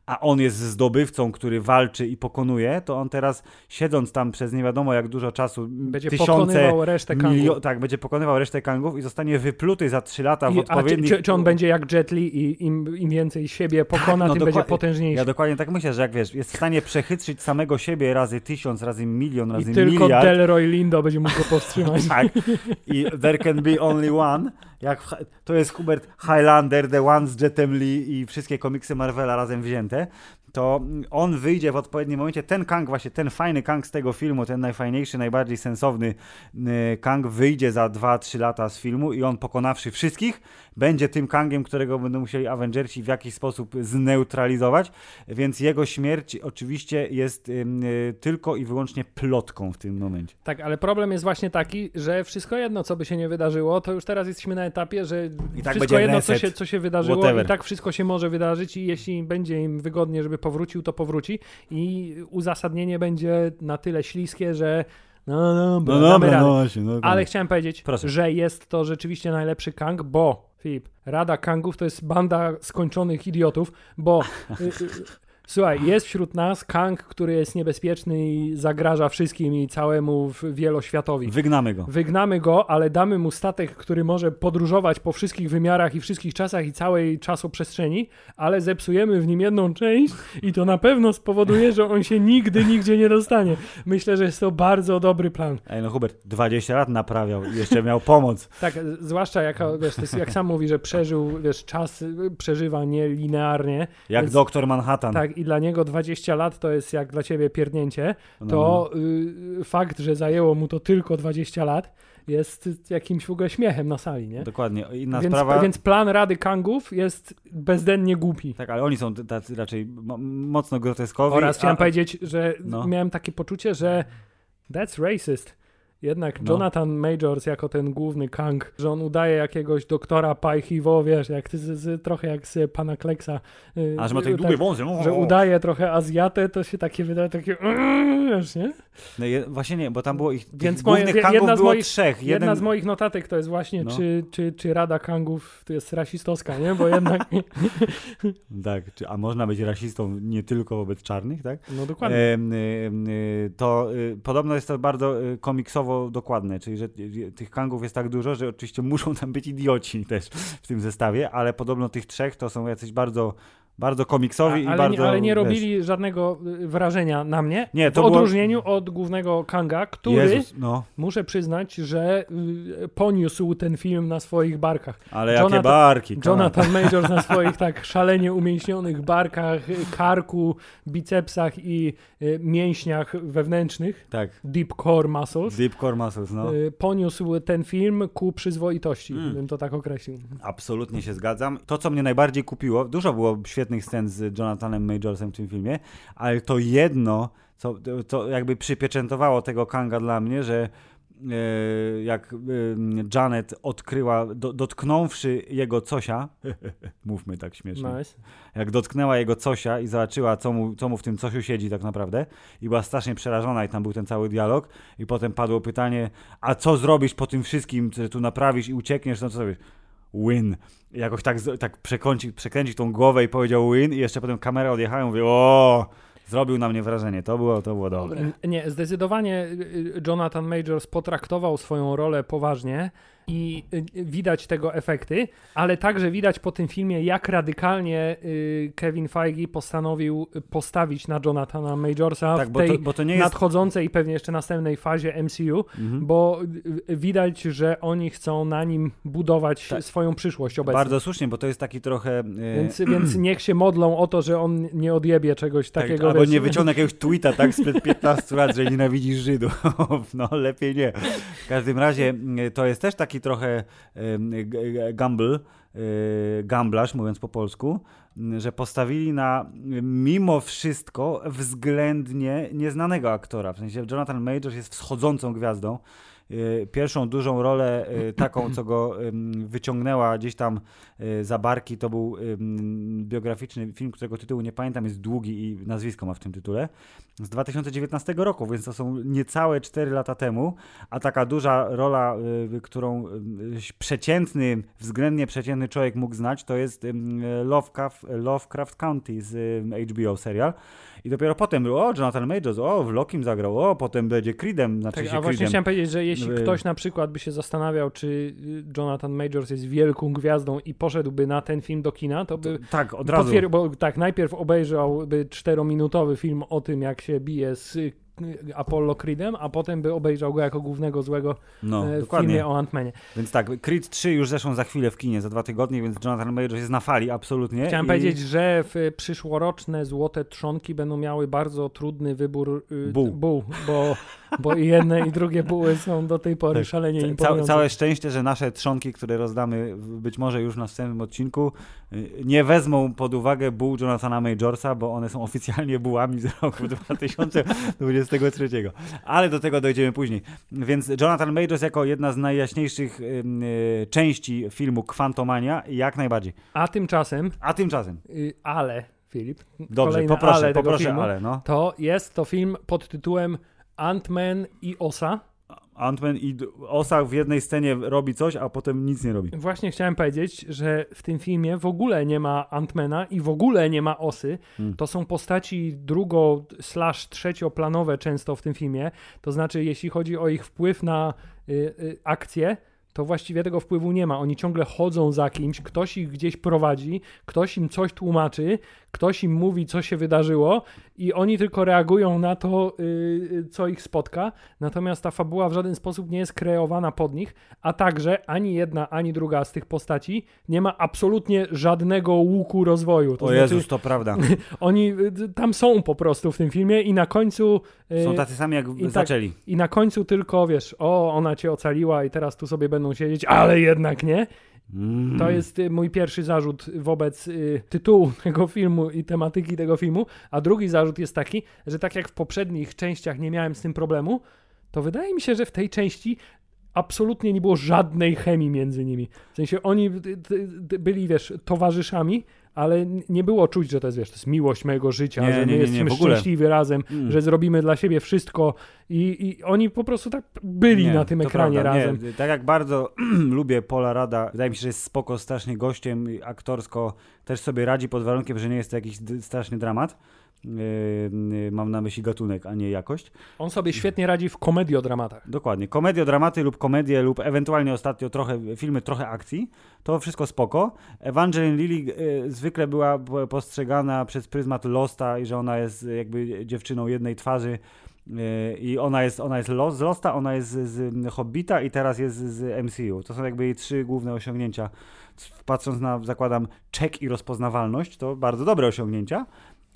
A on jest zdobywcą, który walczy i pokonuje, to on teraz siedząc tam przez nie wiadomo jak dużo czasu, będzie tysiące, pokonywał resztę Kangów. tak, będzie pokonywał resztę Kangów i zostanie wypluty za trzy lata w I, odpowiednich... Czy, czy, on będzie jak Jet Li i im, im więcej siebie pokona, tak, no tym będzie potężniejszy? Ja dokładnie tak myślę, że jak wiesz, jest w stanie przechytrzyć samego siebie razy tysiąc, razy milion, razy I tylko miliard. Delroy Lindo będzie mógł go powstrzymać. tak. I there can be only one. Jak w, to jest Hubert Highlander, The One z Jetem Lee i wszystkie komiksy Marvela razem wzięte to on wyjdzie w odpowiednim momencie. Ten Kang, właśnie ten fajny Kang z tego filmu, ten najfajniejszy, najbardziej sensowny y, Kang wyjdzie za 2-3 lata z filmu i on pokonawszy wszystkich, będzie tym Kangiem, którego będą musieli Avengersi w jakiś sposób zneutralizować, więc jego śmierć oczywiście jest y, tylko i wyłącznie plotką w tym momencie. Tak, ale problem jest właśnie taki, że wszystko jedno, co by się nie wydarzyło, to już teraz jesteśmy na etapie, że I tak wszystko jedno, co się, co się wydarzyło whatever. i tak wszystko się może wydarzyć i jeśli będzie im wygodnie, żeby powrócił, to powróci i uzasadnienie będzie na tyle śliskie, że no, no, no dobra, no właśnie, no, Ale chciałem powiedzieć, Proszę. że jest to rzeczywiście najlepszy Kang, bo Filip, Rada Kangów to jest banda skończonych idiotów, bo y, y, Słuchaj, jest wśród nas Kang, który jest niebezpieczny i zagraża wszystkim i całemu wieloświatowi. Wygnamy go. Wygnamy go, ale damy mu statek, który może podróżować po wszystkich wymiarach i wszystkich czasach i całej czasoprzestrzeni, ale zepsujemy w nim jedną część i to na pewno spowoduje, że on się nigdy, nigdzie nie dostanie. Myślę, że jest to bardzo dobry plan. Ej, no Hubert, 20 lat naprawiał i jeszcze miał pomoc. tak, zwłaszcza jak, wiesz, jest, jak sam mówi, że przeżył, wiesz, czas przeżywa nielinearnie. Jak więc, doktor Manhattan. Tak, i dla niego 20 lat to jest jak dla ciebie pierdnięcie, to no. y, fakt, że zajęło mu to tylko 20 lat, jest jakimś w ogóle śmiechem na sali, nie? Dokładnie. Inna więc, sprawa... więc plan Rady Kangów jest bezdennie głupi. Tak, ale oni są tacy raczej mocno groteskowi. Oraz a... chciałem powiedzieć, że no. miałem takie poczucie, że that's racist. Jednak no. Jonathan Majors jako ten główny Kang, że on udaje jakiegoś doktora Pajchiwo, wiesz, jak z, z, trochę jak z pana Kleksa. Y, A, że ma takie tak, długie wąsy. No. Że udaje trochę Azjatę, to się takie wydaje, takie wiesz, nie? No je, właśnie nie, bo tam było ich Więc moje, Kangów jedna z moich, trzech. Jeden... Jedna z moich notatek to jest właśnie, no. czy, czy, czy Rada Kangów to jest rasistowska, nie? Bo jednak... tak, a można być rasistą nie tylko wobec czarnych, tak? No dokładnie. E, e, to e, podobno jest to bardzo e, komiksowo dokładne, czyli że tych kangów jest tak dużo, że oczywiście muszą tam być idioci też w tym zestawie, ale podobno tych trzech to są jacyś bardzo Bardzo komiksowi A, i ale, bardzo... nie, ale nie wiesz, robili żadnego y, wrażenia na mnie. Nie, to w było- odróżnieniu od głównego Kanga, który, Jezus, no, muszę przyznać, że y, poniósł ten film na swoich barkach. ale jakie Jonathan- barki. come on. Jonathan Majors na swoich tak szalenie umięśnionych barkach, karku, bicepsach i y, mięśniach wewnętrznych, Tak, deep core muscles, Deep Core Muscles, no. poniósł ten film ku przyzwoitości, Mm. bym to tak określił. Absolutnie się zgadzam. To, co mnie najbardziej kupiło, dużo było świetnych scen z Jonathanem Majorsem w tym filmie, ale to jedno, co, co jakby przypieczętowało tego Kanga dla mnie, że e, jak e, Janet odkryła, do, dotknąwszy jego cosia, mówmy tak śmiesznie, Nice. jak dotknęła jego cosia i zobaczyła, co mu, co mu w tym cosiu siedzi tak naprawdę i była strasznie przerażona i tam był ten cały dialog i potem padło pytanie, a co zrobisz po tym wszystkim, że tu naprawisz i uciekniesz, no co zrobisz? Win. Jakoś tak, tak przekręcić, przekręcić tą głowę i powiedział win i jeszcze potem kamera odjechała i mówię, o, zrobił na mnie wrażenie, to było, to było dobre. Nie, zdecydowanie y, Jonathan Majors potraktował swoją rolę poważnie i y, widać tego efekty, ale także widać po tym filmie, jak radykalnie y, Kevin Feige postanowił postawić na Jonathana Majorsa Tak, w bo tej to, bo to nie jest... nadchodzącej i pewnie jeszcze następnej fazie MCU, Mhm. bo y, widać, że oni chcą na nim budować Tak. swoją przyszłość obecnie. Bardzo słusznie, bo to jest taki trochę... Więc, więc niech się modlą o to, że on nie odjebie czegoś Tak, takiego. albo wiesz, nie wyciągnę jakiegoś tweeta tak sprzed 15 lat, że nienawidzisz Żydów. No lepiej nie. W każdym razie to jest też taki trochę g- g- gamble, y, gamblarz mówiąc po polsku, że postawili na mimo wszystko względnie nieznanego aktora. W sensie Jonathan Majors jest wschodzącą gwiazdą. Y, Pierwszą dużą rolę, y, taką, co go wyciągnęła gdzieś tam y, za barki, to był biograficzny film, którego tytułu nie pamiętam, jest długi i nazwisko ma w tym tytule, z 2019 roku, więc to są niecałe 4 lata temu, a taka duża rola, którą przeciętny, względnie przeciętny człowiek mógł znać, to jest Lovecraft, Lovecraft County z HBO serial. I dopiero potem było, o, Jonathan Majors, o, w Lokim zagrał, o, potem będzie Creedem, znaczy Tak, się a właśnie Creedem. chciałem powiedzieć, że jeśli Y- ktoś na przykład by się zastanawiał, czy Jonathan Majors jest wielką gwiazdą i poszedłby na ten film do kina, to by Tak, od razu. potwier- bo tak, najpierw obejrzałby czterominutowy film o tym, jak się bije z Apollo Creedem, a potem by obejrzał go jako głównego złego No, e, w dokładnie. filmie o Ant-Manie. Więc tak, Creed 3 już zeszło za chwilę w kinie, za dwa tygodnie, więc Jonathan Majors jest na fali, absolutnie. Chciałem I- powiedzieć, że w przyszłoroczne Złote Trzonki będą miały bardzo trudny wybór y, Buł. buł bo, bo i jedne i drugie buły są do tej pory Tak, szalenie Ca- imponujące. całe szczęście, że nasze trzonki, które rozdamy być może już na następnym odcinku, y, nie wezmą pod uwagę buł Jonathana Majorsa, bo one są oficjalnie bułami z roku 2023. Ale do tego dojdziemy później. Więc Jonathan Majors jako jedna z najjaśniejszych y, części filmu Quantumania, jak najbardziej. A tymczasem, A tymczasem, y, ale, Filip, dobrze, kolejne poproszę, ale poproszę, filmu, ale no. to jest to film pod tytułem Ant-Man i Osa. Ant-Man i D- Osa w jednej scenie robi coś, a potem nic nie robi. Właśnie chciałem powiedzieć, że w tym filmie w ogóle nie ma Antmana i w ogóle nie ma Osy. Hmm. To są postaci drugo slash trzecioplanowe często w tym filmie. To znaczy, jeśli chodzi o ich wpływ na y, y, akcję, to właściwie tego wpływu nie ma. Oni ciągle chodzą za kimś, ktoś ich gdzieś prowadzi, ktoś im coś tłumaczy, ktoś im mówi, co się wydarzyło i oni tylko reagują na to, y, y, co ich spotka. Natomiast ta fabuła w żaden sposób nie jest kreowana pod nich, a także ani jedna, ani druga z tych postaci nie ma absolutnie żadnego łuku rozwoju. To O znaczy, Jezus, to prawda. oni y, tam są po prostu w tym filmie i na końcu y, Są tacy sami, jak i tak- zaczęli. i na końcu tylko wiesz, o, ona cię ocaliła i teraz tu sobie będą siedzieć, ale jednak nie. Mm. To jest y, mój pierwszy zarzut wobec y, tytułu tego filmu i tematyki tego filmu. A drugi zarzut jest taki, że tak jak w poprzednich częściach nie miałem z tym problemu, to wydaje mi się, że w tej części absolutnie nie było żadnej chemii między nimi. W sensie oni y, byli, wiesz, towarzyszami, ale nie było czuć, że to jest, wiesz, to jest miłość mojego życia, Nie, że my nie, nie, jesteśmy szczęśliwi razem, Mm. że zrobimy dla siebie wszystko i, i oni po prostu tak byli na tym ekranie prawda. razem. Tak jak bardzo lubię Paula Rada, wydaje mi się, że jest spoko, strasznie gościem i aktorsko też sobie radzi pod warunkiem, że nie jest to jakiś straszny dramat. Yy, mam na myśli gatunek, a nie jakość. On sobie świetnie radzi w komediodramatach. Dokładnie. Komediodramaty lub komedie lub ewentualnie ostatnio trochę filmy, trochę akcji. To wszystko spoko. Evangeline Lilly yy, zwykle była postrzegana przez pryzmat Losta i że ona jest jakby dziewczyną jednej twarzy yy, i ona jest, ona jest z Losta, ona jest z, z Hobbita i teraz jest z MCU. To są jakby jej trzy główne osiągnięcia. Patrząc na, zakładam, czek i rozpoznawalność, to bardzo dobre osiągnięcia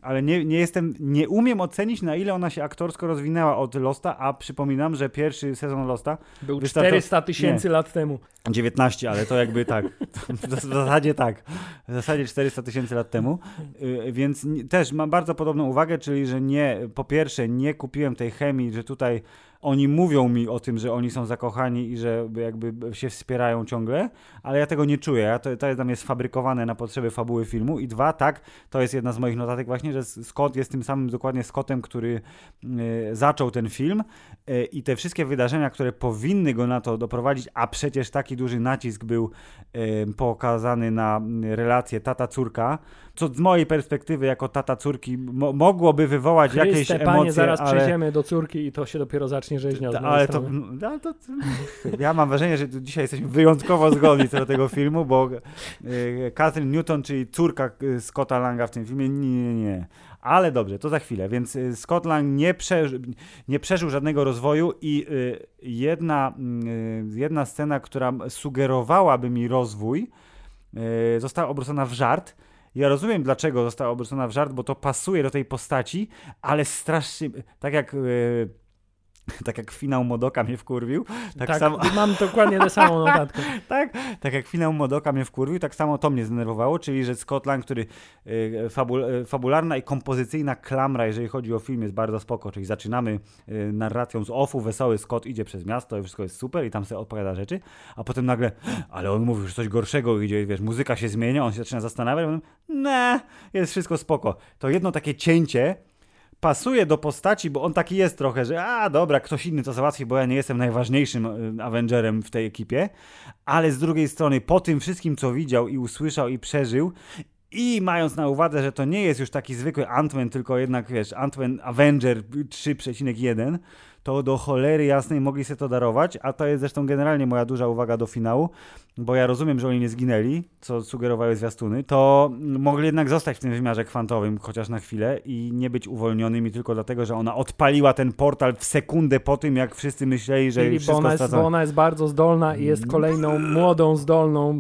ale nie, nie jestem, nie umiem ocenić, na ile ona się aktorsko rozwinęła od Losta, a przypominam, że pierwszy sezon Losta był 400 tysięcy lat temu. 19, ale to jakby tak. W zasadzie tak. W zasadzie 400 tysięcy lat temu. Y, więc też mam bardzo podobną uwagę, czyli że nie, po pierwsze, nie kupiłem tej chemii, że tutaj oni mówią mi o tym, że oni są zakochani i że jakby się wspierają ciągle, ale ja tego nie czuję. Ja to, to jest dla mnie sfabrykowane na potrzeby fabuły filmu. I dwa, tak, to jest jedna z moich notatek właśnie, że Scott jest tym samym dokładnie Scottem, który y, zaczął ten film y, i te wszystkie wydarzenia, które powinny go na to doprowadzić, a przecież taki duży nacisk był y, pokazany na relację tata-córka, co z mojej perspektywy jako tata córki mo mogłoby wywołać Chryste, jakieś panie, emocje. zaraz ale... przejdziemy do córki i to się dopiero zacznie rzeźnia. Ale to, no, to, ja mam wrażenie, że dzisiaj jesteśmy wyjątkowo zgodni co do tego filmu, bo y, Catherine Newton, czyli córka y, Scotta Langa w tym filmie, nie, nie, nie. Ale dobrze, to za chwilę. Więc y, Scott Lang nie, przeży, nie przeżył żadnego rozwoju i jedna, y, jedna scena, która sugerowałaby mi rozwój, została obrócona w żart ja rozumiem, dlaczego została obrócona w żart, bo to pasuje do tej postaci, ale strasznie, tak jak... Yy, tak jak finał Modoka mnie wkurwił. Tak, tak samo... mam dokładnie tę samą notatkę. tak, tak jak finał Modoka mnie wkurwił, tak samo to mnie zdenerwowało, czyli że Scotland, który y, fabul, y, fabularna i kompozycyjna klamra, jeżeli chodzi o film, jest bardzo spoko, czyli zaczynamy y, narracją z offu, wesoły Scott idzie przez miasto i wszystko jest super i tam sobie odpowiada rzeczy, a potem nagle, ale on mówi, że coś gorszego idzie, wiesz, muzyka się zmienia, on się zaczyna zastanawiać, ne, jest wszystko spoko. To jedno takie cięcie, pasuje do postaci, bo on taki jest trochę, że a dobra, ktoś inny to załatwi, bo ja nie jestem najważniejszym y, Avengerem w tej ekipie, ale z drugiej strony po tym wszystkim, co widział i usłyszał i przeżył i mając na uwadze, że to nie jest już taki zwykły Ant-Man, tylko jednak, wiesz, Ant-Man Avenger 3,1, to do cholery jasnej mogli sobie to darować, a to jest zresztą generalnie moja duża uwaga do finału, bo ja rozumiem, że oni nie zginęli, co sugerowały zwiastuny, to mogli jednak zostać w tym wymiarze kwantowym chociaż na chwilę i nie być uwolnionymi tylko dlatego, że ona odpaliła ten portal w sekundę po tym, jak wszyscy myśleli, że Czyli wszystko bo ona, jest, bo ona jest bardzo zdolna i jest kolejną młodą, zdolną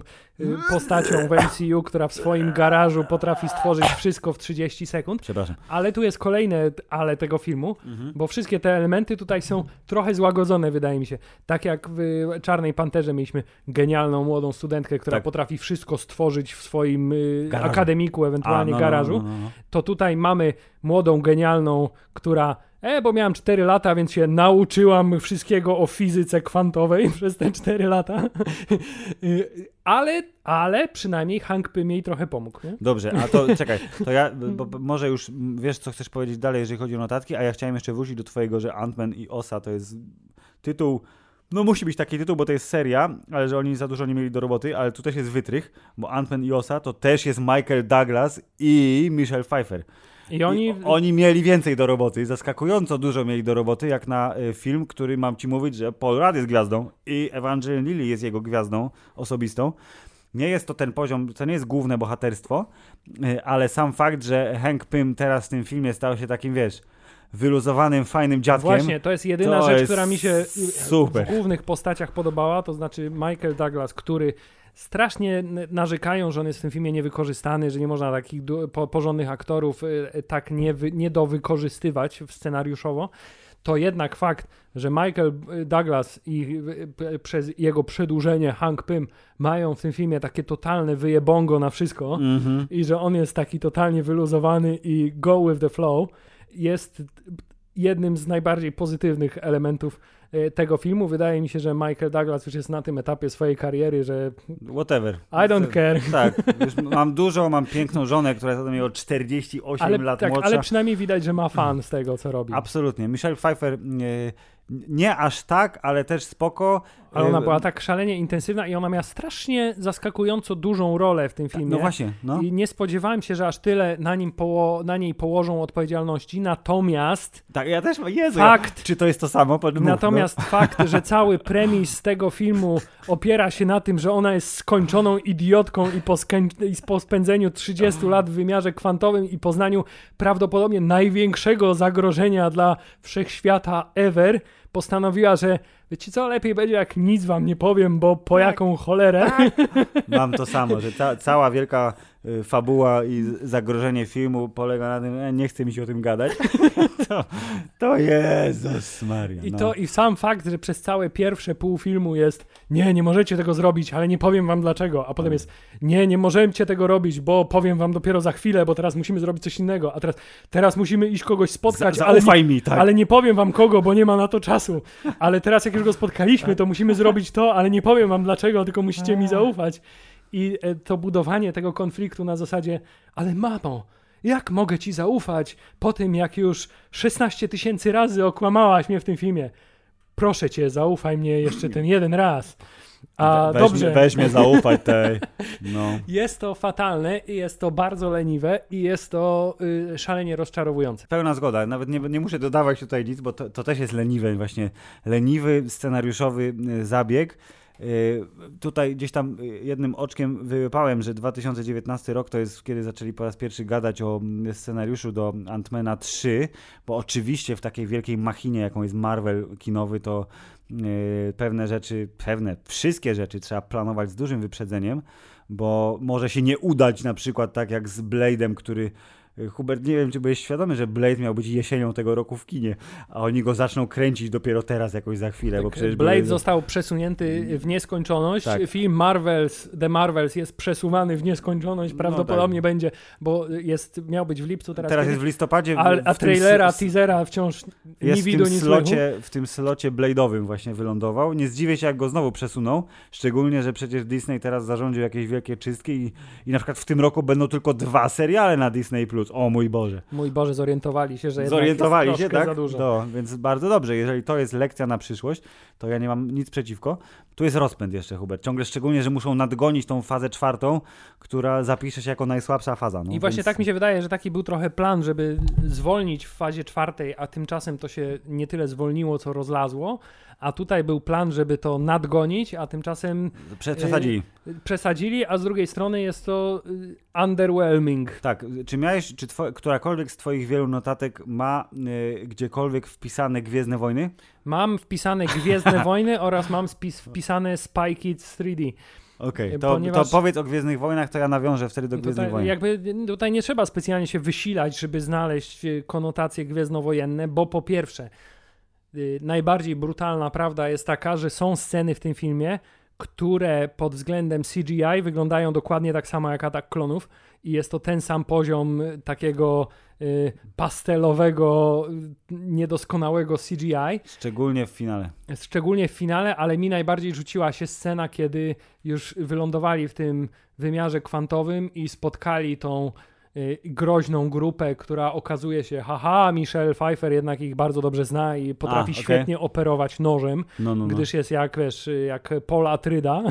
postacią w MCU, która w swoim garażu potrafi stworzyć wszystko w 30 sekund. Przepraszam. Ale tu jest kolejne ale tego filmu, mhm. bo wszystkie te elementy tutaj są trochę złagodzone, wydaje mi się. Tak jak w Czarnej Panterze mieliśmy genialną młodą studentkę, która tak. potrafi wszystko stworzyć w swoim y, akademiku, ewentualnie A, no, no, garażu, no, no, no, to tutaj mamy młodą, genialną, która E, bo miałam 4 lata, więc się nauczyłam wszystkiego o fizyce kwantowej przez te 4 lata. ale, ale przynajmniej Hank Pym jej trochę pomógł. Nie? Dobrze, a to czekaj, to ja bo, bo może już wiesz, co chcesz powiedzieć dalej, jeżeli chodzi o notatki, a ja chciałem jeszcze wrócić do twojego, że Ant-Man i Osa to jest tytuł no musi być taki tytuł, bo to jest seria, ale że oni za dużo nie mieli do roboty, ale tu też jest wytrych, bo Ant-Man i Osa to też jest Michael Douglas i Michelle Pfeiffer. I oni... I oni mieli więcej do roboty, zaskakująco dużo mieli do roboty, jak na y, film, który mam ci mówić, że Paul Rudd jest gwiazdą i Evangeline Lilly jest jego gwiazdą osobistą. Nie jest to ten poziom, to nie jest główne bohaterstwo, y, ale sam fakt, że Hank Pym teraz w tym filmie stał się takim, wiesz, wyluzowanym, fajnym dziadkiem. Właśnie, to jest jedyna to rzecz, jest która mi się super. w głównych postaciach podobała, to znaczy Michael Douglas, który strasznie narzekają, że on jest w tym filmie niewykorzystany, że nie można takich porządnych aktorów y, y, tak nie, nie dowykorzystywać scenariuszowo, to jednak fakt, że Michael y, Douglas i przez jego przedłużenie Hank Pym mają w tym filmie takie totalne wyjebongo na wszystko mm -hmm. i że on jest taki totalnie wyluzowany i go with the flow, jest jednym z najbardziej pozytywnych elementów tego filmu. Wydaje mi się, że Michael Douglas już jest na tym etapie swojej kariery, że. Whatever. I don't care. Tak. mam dużo, mam piękną żonę, która jest mnie o 48 ale, lat tak, młodsza. Ale przynajmniej widać, że ma fan z tego, co robi. Absolutnie. Michelle Pfeiffer. Nie, nie aż tak, ale też spoko. Ale ona była tak szalenie intensywna i ona miała strasznie zaskakująco dużą rolę w tym filmie. No właśnie, no. I nie spodziewałem się, że aż tyle na, nim poło- na niej położą odpowiedzialności. Natomiast Tak, ja też, Jezu, Fakt. Ja, czy to jest to samo? Mów, Natomiast fakt, że cały premis tego filmu opiera się na tym, że ona jest skończoną idiotką i po, i po spędzeniu 30 lat w wymiarze kwantowym i poznaniu prawdopodobnie największego zagrożenia dla wszechświata ever, postanowiła, że wiecie co, lepiej będzie jak nic wam nie powiem, bo po jaką cholerę. no. Mam to samo, że ca- cała wielka fabuła i zagrożenie filmu polega na tym, e, nie chce mi się o tym gadać. to, to Jezus Maria. I no. to i sam fakt, że przez całe pierwsze pół filmu jest nie, nie możecie tego zrobić, ale nie powiem wam dlaczego, a potem jest nie, nie możecie tego robić, bo powiem wam dopiero za chwilę, bo teraz musimy zrobić coś innego, a teraz, teraz musimy iść kogoś spotkać, Za, ale, nie, mi, tak. ale nie powiem wam kogo, bo nie ma na to czasu. Ale teraz jak już go spotkaliśmy, to musimy zrobić to, ale nie powiem wam dlaczego, tylko musicie mi zaufać. I e, to budowanie tego konfliktu na zasadzie, ale mamo, jak mogę ci zaufać po tym, jak już 16 tysięcy razy okłamałaś mnie w tym filmie? Proszę cię, zaufaj mnie jeszcze ten jeden raz. A weź, dobrze, weź mnie zaufać tej. No. jest to fatalne i jest to bardzo leniwe i jest to y, szalenie rozczarowujące. Pełna zgoda, nawet nie, nie muszę dodawać tutaj nic, bo to, to też jest leniwe właśnie, leniwy scenariuszowy y, zabieg. Y, Tutaj gdzieś tam y, jednym oczkiem wyłypałem, że 2019 rok to jest kiedy zaczęli po raz pierwszy gadać o mm, scenariuszu do Antmana 3, bo oczywiście w takiej wielkiej machinie, jaką jest Marvel kinowy, to y, pewne rzeczy, pewne, wszystkie rzeczy trzeba planować z dużym wyprzedzeniem, bo może się nie udać na przykład tak jak z Blade'em, który Hubert, nie wiem, czy byłeś świadomy, że Blade miał być jesienią tego roku w kinie, a oni go zaczną kręcić dopiero teraz jakoś za chwilę, bo przecież Blade były- został przesunięty w nieskończoność. Tak. Film Marvels, The Marvels jest przesuwany w nieskończoność. No Prawdopodobnie tak. będzie, bo jest, miał być w lipcu, teraz, Teraz jest w listopadzie. w- a, a w tym trailera, s- teasera wciąż nie jest w widu, tym, nie słychu. slocie, w tym slocie Blade'owym właśnie wylądował. Nie zdziwię się, jak go znowu przesuną. Szczególnie, że przecież Disney teraz zarządził jakieś wielkie czystki i, i na przykład w tym roku będą tylko dwa seriale na Disney+. Plus. O mój Boże. Mój Boże, zorientowali się, że Zorientowali jest się, tak? za dużo. No, więc bardzo dobrze. Jeżeli to jest lekcja na przyszłość, to ja nie mam nic przeciwko. Tu jest rozpęd jeszcze, Hubert. Ciągle szczególnie, że muszą nadgonić tą fazę czwartą, która zapisze się jako najsłabsza faza. No, I właśnie więc- tak mi się wydaje, że taki był trochę plan, żeby zwolnić w fazie czwartej, a tymczasem to się nie tyle zwolniło, co rozlazło. A tutaj był plan, żeby to nadgonić, a tymczasem Prze- Przesadzili. y, przesadzili, a z drugiej strony jest to underwhelming. Tak, czy miałeś, czy two, którakolwiek z twoich wielu notatek ma y, gdziekolwiek wpisane Gwiezdne Wojny? Mam wpisane Gwiezdne Wojny oraz mam spis, wpisane Spy Kids 3D. Okej, Y, to, ponieważ- to powiedz o Gwiezdnych Wojnach, to ja nawiążę wtedy do Gwiezdnych Tutaj, Wojen. jakby tutaj nie trzeba specjalnie się wysilać, żeby znaleźć y, konotacje gwiezdnowojenne, bo po pierwsze, y, najbardziej brutalna prawda jest taka, że są sceny w tym filmie, które pod względem CGI wyglądają dokładnie tak samo jak Atak Klonów i jest to ten sam poziom takiego y, pastelowego, niedoskonałego CGI. Szczególnie w finale. Szczególnie w finale, ale mi najbardziej rzuciła się scena, kiedy już wylądowali w tym wymiarze kwantowym i spotkali tą groźną grupę, która okazuje się, haha, Michelle Pfeiffer jednak ich bardzo dobrze zna i potrafi okej. świetnie operować nożem, No, no, no. gdyż jest jak, wiesz, y, jak Paul Atryda.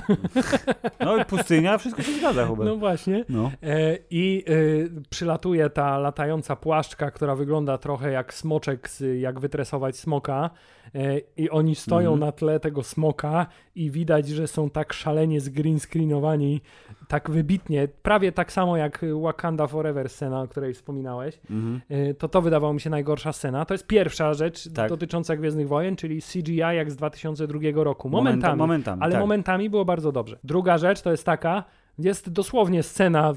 No i pustynia, wszystko się zgadza, Hubert. No właśnie. No. E, I y, przylatuje ta latająca płaszczka, która wygląda trochę jak smoczek, z, jak wytresować smoka. E, I oni stoją Mhm. na tle tego smoka i widać, że są tak szalenie zgreenscreenowani, tak wybitnie, prawie tak samo jak Wakanda Forever scena, o której wspominałeś. Mhm. E, to to wydawało mi się najgorsza scena. To jest pierwsza rzecz Tak. dotycząca Gwiezdnych Wojen, czyli CGI jak z 2002 roku. Momenta- Momentami. momentami, ale tak. momentami było bardzo dobrze. Druga rzecz to jest taka, jest dosłownie scena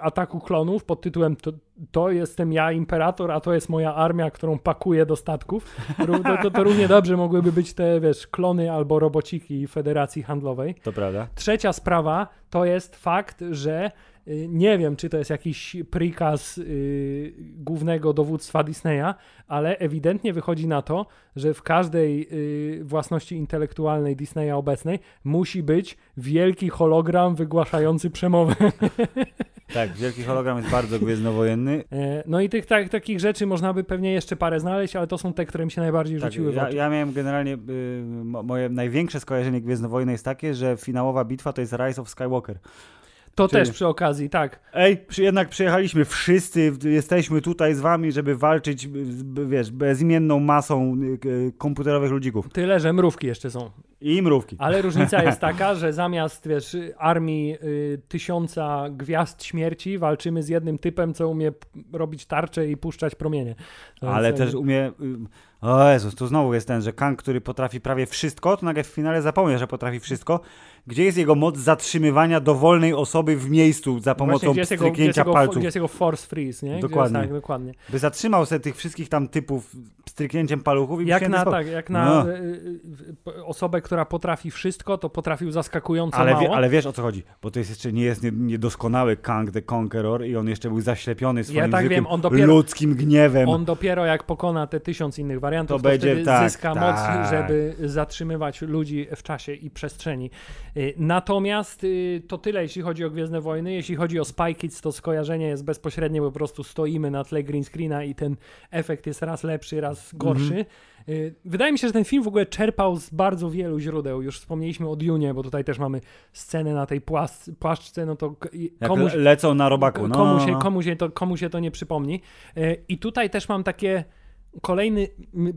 ataku klonów pod tytułem to, to jestem ja, imperator, a to jest moja armia, którą pakuję do statków. To, to, to równie dobrze mogłyby być te, wiesz, klony albo robociki Federacji Handlowej. To prawda. Trzecia sprawa to jest fakt, że nie wiem, czy to jest jakiś prikaz y, głównego dowództwa Disneya, ale ewidentnie wychodzi na to, że w każdej y, własności intelektualnej Disneya obecnej musi być wielki hologram wygłaszający przemowę. Tak, wielki hologram jest bardzo gwiezdnowojenny. E, no i tych tak, takich rzeczy można by pewnie jeszcze parę znaleźć, ale to są te, które mi się najbardziej Tak, rzuciły w ja, oczy. ja miałem generalnie, y, mo- moje największe skojarzenie Gwiezdnowojny jest takie, że finałowa bitwa to jest Rise of Skywalker. To czyli- też przy okazji, tak. Ej, jednak przyjechaliśmy wszyscy, jesteśmy tutaj z wami, żeby walczyć, wiesz, bezimienną masą y, komputerowych ludzików. Tyle, że mrówki jeszcze są. I mrówki. Ale różnica jest taka, że zamiast wiesz, armii y, tysiąca gwiazd śmierci walczymy z jednym typem, co umie robić tarcze i puszczać promienie. To Ale jest też umie. y, O Jezus, tu znowu jest ten, że Kang, który potrafi prawie wszystko, to nagle w finale zapomnia, że potrafi wszystko. Gdzie jest jego moc zatrzymywania dowolnej osoby w miejscu za pomocą Właśnie, pstryknięcia palców? gdzie jest jego force freeze, nie? Dokładnie. Jest, tak, dokładnie. By zatrzymał sobie tych wszystkich tam typów stryknięciem paluchów i Jak na, tak, jak na No. y, y, y, osobę, która potrafi wszystko, to potrafił zaskakująco Ale, mało. wie, ale wiesz o co chodzi, bo to jest jeszcze nie jest nie- niedoskonały Kang the Conqueror i on jeszcze był zaślepiony swoim tak zwykłym wiem, on dopiero- ludzkim gniewem. On dopiero jak pokona te tysiąc innych wariantów, To to, będzie- wtedy tak, zyska tak. moc, żeby zatrzymywać ludzi w czasie i przestrzeni. Natomiast to tyle, jeśli chodzi o Gwiezdne Wojny. Jeśli chodzi o Spy Kids, to skojarzenie jest bezpośrednie, po prostu stoimy na tle green screena i ten efekt jest raz lepszy, raz gorszy. Mhm. Y, Wydaje mi się, że ten film w ogóle czerpał z bardzo wielu źródeł. Już wspomnieliśmy o Dune, bo tutaj też mamy scenę na tej płas- płaszczce, no to Jak komuś, le- lecą na robaku. No, komu, no, się, no. komu, się to, komu się to nie przypomni. E, I tutaj też mam takie kolejny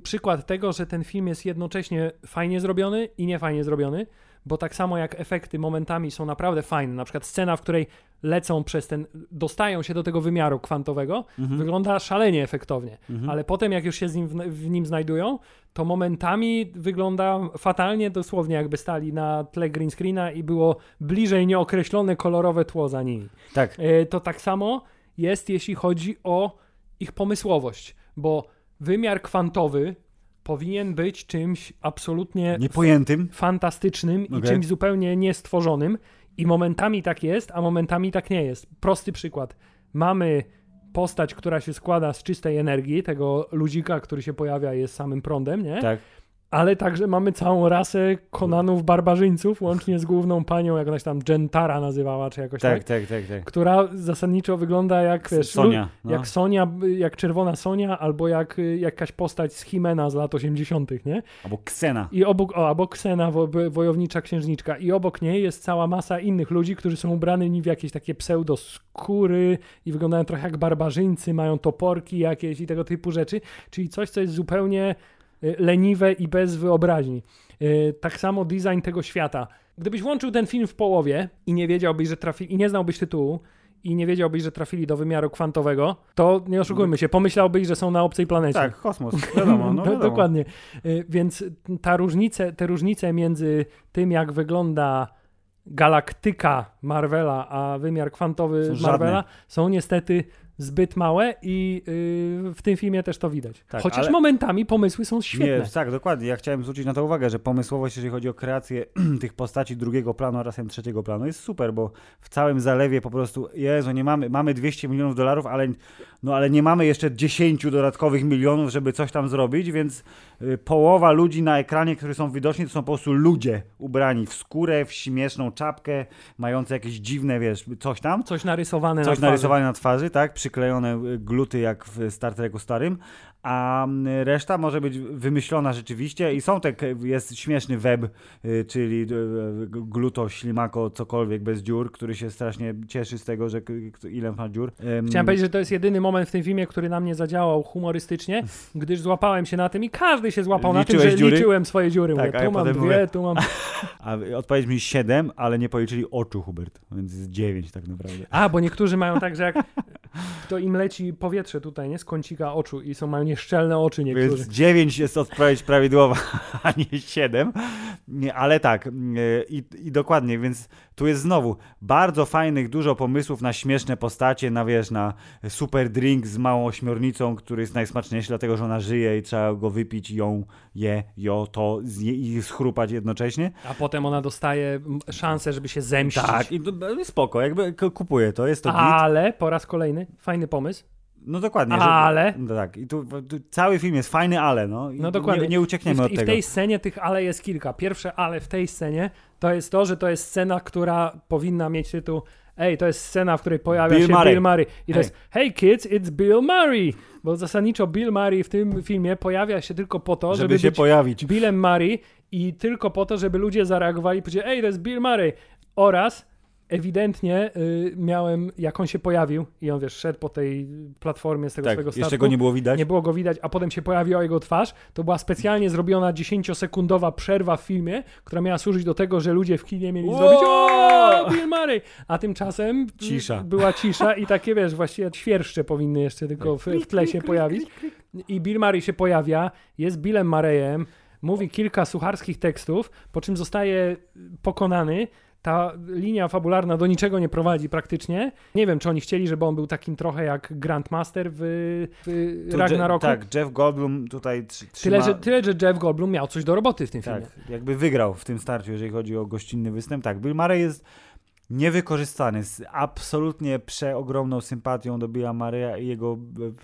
przykład tego, że ten film jest jednocześnie fajnie zrobiony i niefajnie zrobiony, bo tak samo jak efekty momentami są naprawdę fajne, na przykład scena, w której lecą przez ten, dostają się do tego wymiaru kwantowego, Mhm. wygląda szalenie efektownie, Mhm. ale potem jak już się z nim, w, w nim znajdują, to momentami wygląda fatalnie, dosłownie jakby stali na tle green screena i było bliżej nieokreślone kolorowe tło za nimi. Tak, E, to tak samo jest, jeśli chodzi o ich pomysłowość, bo wymiar kwantowy powinien być czymś absolutnie niepojętym. fantastycznym i Okej. czymś zupełnie niestworzonym. I momentami tak jest, a momentami tak nie jest. Prosty przykład. Mamy postać, która się składa z czystej energii, tego ludzika, który się pojawia, jest samym prądem, nie? Tak. Ale także mamy całą rasę konanów barbarzyńców, łącznie z główną panią, jak ona się tam Gentara nazywała, czy jakoś tak, Tak, tak, tak, tak. która zasadniczo wygląda jak, wiesz, Sonia. No. jak Sonia, jak czerwona Sonia, albo jak jakaś postać z Himena z lat 80., nie? Albo Ksena. I obok, o, albo Ksena, wo, wo- wojownicza księżniczka. I obok niej jest cała masa innych ludzi, którzy są ubrani w jakieś takie pseudoskóry i wyglądają trochę jak barbarzyńcy, mają toporki jakieś i tego typu rzeczy. Czyli coś, co jest zupełnie leniwe i bez wyobraźni. Y, Tak samo design tego świata. Gdybyś włączył ten film w połowie i nie wiedziałbyś, że trafi i nie znałbyś tytułu, i nie wiedziałbyś, że trafili do wymiaru kwantowego, to nie oszukujmy się, pomyślałbyś, że są na obcej planecie. Tak, kosmos. Wiadomo, no Do- wiadomo. Dokładnie. Y, Więc ta różnice, te różnice między tym, jak wygląda galaktyka Marvela, a wymiar kwantowy Są żadne. Marvela są niestety zbyt małe i y, w tym filmie też to widać. Tak, Chociaż ale- momentami pomysły są świetne. Nie, tak, dokładnie. Ja chciałem zwrócić na to uwagę, że pomysłowość, jeżeli chodzi o kreację tych postaci drugiego planu oraz trzeciego planu, jest super, bo w całym zalewie po prostu, Jezu, nie mamy, mamy 200 milionów dolarów, ale, no, ale nie mamy jeszcze 10 dodatkowych milionów, żeby coś tam zrobić, więc y, połowa ludzi na ekranie, którzy są widoczni, to są po prostu ludzie ubrani w skórę, w śmieszną czapkę, mające jakieś dziwne, wiesz, coś tam. Coś narysowane Coś na twarzy. narysowane na twarzy, tak? Przyklejone gluty jak w Star Treku starym, a reszta może być wymyślona rzeczywiście i są te, jest śmieszny web, y, czyli y, y, gluto, ślimako, cokolwiek bez dziur, który się strasznie cieszy z tego, że ile ma dziur. Chciałem powiedzieć, że to jest jedyny moment w tym filmie, który na mnie zadziałał humorystycznie, gdyż złapałem się na tym i każdy się złapał na tym, Liczyłeś że dziury? liczyłem swoje dziury. Tak, Mówię, a ja tu mam dwie, mówię- tu mam... A odpowiedź mi 7, ale nie policzyli oczu, Hubert, więc jest 9 tak naprawdę. A, bo niektórzy mają tak, że jak to im leci powietrze tutaj, nie? Z kącika oczu i są, mają nieszczelne oczy niektórzy. Więc 9 jest odpowiedź prawidłowa, a nie 7. Nie, ale tak, y, i, i dokładnie, więc tu jest znowu bardzo fajnych, dużo pomysłów na śmieszne postacie, na wiesz, na super drink z małą ośmiornicą, który jest najsmaczniejszy, dlatego że ona żyje i trzeba go wypić, ją je, jo, to zje, i schrupać jednocześnie. A potem ona dostaje szansę, żeby się zemścić. Tak, i to, spoko, jakby k- kupuję to, jest to git. Ale, po raz kolejny, fajny pomysł. No dokładnie. Ale- No tak, i tu, tu cały film jest fajny, ale no. I No dokładnie. Nie, nie I uciekniemy w, od I w tego. tej scenie tych ale jest kilka. Pierwsze ale w tej scenie to jest to, że to jest scena, która powinna mieć tytuł ej, to jest scena, w której pojawia Bill się Murray. Bill Murray. I to Hej. jest, hey kids, it's Bill Murray. Bo zasadniczo Bill Murray w tym filmie pojawia się tylko po to, żeby, Żeby się pojawić. Billem Murray i tylko po to, żeby ludzie zareagowali i powiedzieli, ej, to jest Bill Murray. Oraz ewidentnie y, miałem, jak on się pojawił i on, wiesz, szedł po tej platformie z tego Tak, swojego statku. jeszcze go nie było widać. Nie było go widać, a potem się pojawiła jego twarz. To była specjalnie zrobiona 10-sekundowa przerwa w filmie, która miała służyć do tego, że ludzie w kinie mieli Wow! zrobić o Bill Murray! A tymczasem Cisza. była cisza i takie, wiesz, właściwie świerszcze powinny jeszcze tylko w, w tle się pojawić. I Bill Murray się pojawia, jest Billem Murrayem, mówi kilka sucharskich tekstów, po czym zostaje pokonany. Ta linia fabularna do niczego nie prowadzi praktycznie. Nie wiem, czy oni chcieli, żeby on był takim trochę jak Grandmaster w, w Tu Ragnaroku. Tak, Jeff Goldblum tutaj tr- trzyma... Tyle że, tyle, że Jeff Goldblum miał coś do roboty w tym filmie. Tak, jakby wygrał w tym starciu, jeżeli chodzi o gościnny występ. Tak, Bill Murray jest niewykorzystany z absolutnie przeogromną sympatią do Billa Murraya i jego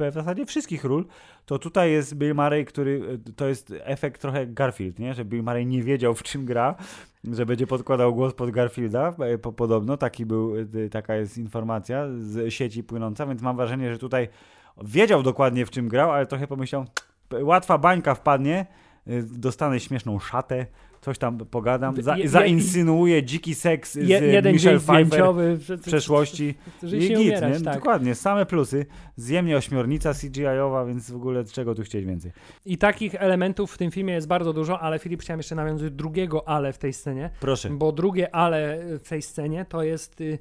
w zasadzie wszystkich ról, to tutaj jest Bill Murray, który to jest efekt trochę Garfield, nie? że Bill Murray nie wiedział w czym gra, że będzie podkładał głos pod Garfielda, e, po, podobno, taki był, e, taka jest informacja z sieci płynąca, więc mam wrażenie, że tutaj wiedział dokładnie w czym grał, ale trochę pomyślał, łatwa bańka wpadnie, dostanę śmieszną szatę, coś tam pogadam, za, Je- je- zainsynuuję dziki seks z Je, jeden Michelle Pfeiffer w przeszłości i git, umierać, nie? tak. Dokładnie, same plusy. Zjemnie ośmiornica CGI-owa, więc w ogóle czego tu chcieć więcej? I takich elementów w tym filmie jest bardzo dużo, ale Filip chciałem jeszcze nawiązać drugiego ale w tej scenie, Proszę. bo drugie ale w tej scenie to jest y,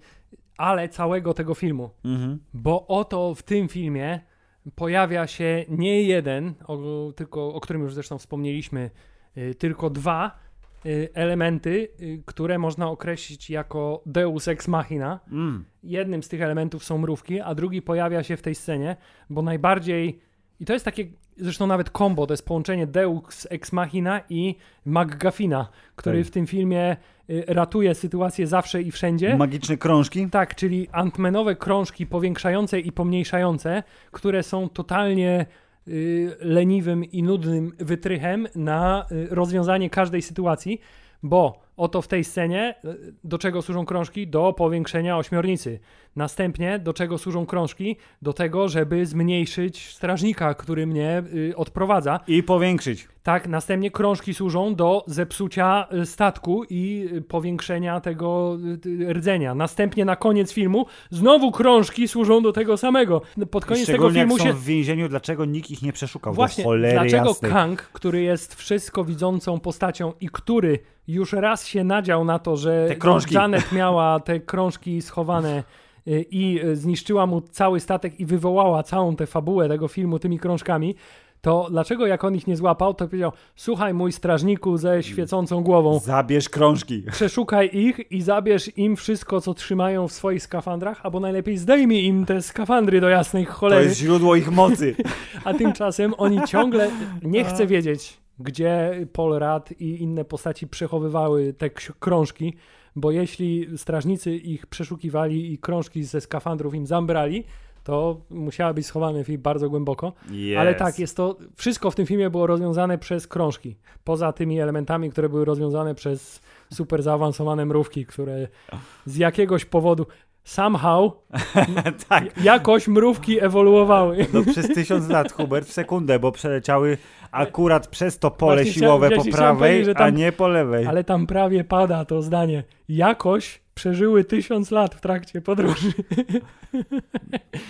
ale całego tego filmu. Mhm. Bo oto w tym filmie pojawia się nie jeden, o, tylko, o którym już zresztą wspomnieliśmy, y, tylko dwa elementy, y, które można określić jako deus ex machina. Mm. Jednym z tych elementów są mrówki, a drugi pojawia się w tej scenie, bo najbardziej. I to jest takie, zresztą nawet combo, to jest połączenie Deus Ex Machina i McGuffina, który Tak. w tym filmie y, ratuje sytuację zawsze i wszędzie. Magiczne krążki. Tak, czyli antmenowe krążki powiększające i pomniejszające, które są totalnie y, leniwym i nudnym wytrychem na y, rozwiązanie każdej sytuacji, bo oto w tej scenie y, do czego służą krążki? Do powiększenia ośmiornicy. Następnie do czego służą krążki? Do tego, żeby zmniejszyć strażnika, który mnie y, odprowadza. I powiększyć. Tak, następnie krążki służą do zepsucia y, statku i y, powiększenia tego y, rdzenia. Następnie na koniec filmu znowu krążki służą do tego samego. Pod I koniec tego szczególnie jak filmu są się w więzieniu, dlaczego nikt ich nie przeszukał? Właśnie, dlaczego jasnej. Kang, który jest wszystko widzącą postacią i który już raz się nadział na to, że Te krążki. Janet miała te krążki schowane y, i y, zniszczyła mu cały statek i wywołała całą tę fabułę tego filmu tymi krążkami, to dlaczego jak on ich nie złapał, to powiedział, słuchaj mój strażniku ze świecącą głową, Zabierz krążki. przeszukaj ich i zabierz im wszystko, co trzymają w swoich skafandrach, albo najlepiej zdejmij im te skafandry do jasnej To cholery. jest źródło ich mocy. A tymczasem oni ciągle nie chcę wiedzieć, gdzie Paul Rudd i inne postaci przechowywały te krążki, bo jeśli strażnicy ich przeszukiwali i krążki ze skafandrów im zambrali, to musiały być schowane bardzo głęboko. Ale tak, jest to, wszystko w tym filmie było rozwiązane przez krążki. Poza tymi elementami, które były rozwiązane przez super zaawansowane mrówki, które z jakiegoś powodu somehow tak. jakoś mrówki ewoluowały. No przez tysiąc lat, Hubert, w sekundę, bo przeleciały akurat przez to pole Właśnie siłowe chciałem- po prawej, powiedzieć, że a tam- nie po lewej. Ale tam prawie pada to zdanie. Jakoś przeżyły tysiąc lat w trakcie podróży.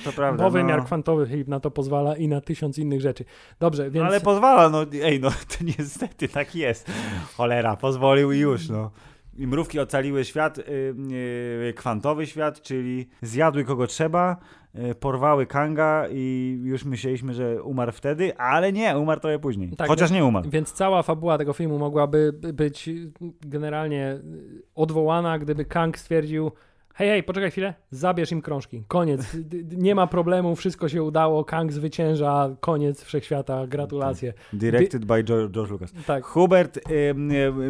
To prawda. Bo wymiar no. kwantowy na to pozwala i na tysiąc innych rzeczy. Dobrze, więc Ale pozwala, no ej, no to niestety tak jest. Cholera, pozwolił i już, no. I mrówki ocaliły świat, y, y, kwantowy świat, czyli zjadły kogo trzeba, porwały Kanga i już myśleliśmy, że umarł wtedy, ale nie, umarł trochę później. Tak, Chociaż nie umarł. Więc cała fabuła tego filmu mogłaby by- być generalnie odwołana, gdyby Kang stwierdził hej, hej, poczekaj chwilę, zabierz im krążki. Koniec. Nie ma problemu, wszystko się udało, Kang zwycięża, koniec wszechświata, gratulacje. Directed by George, George Lucas. Tak. Hubert,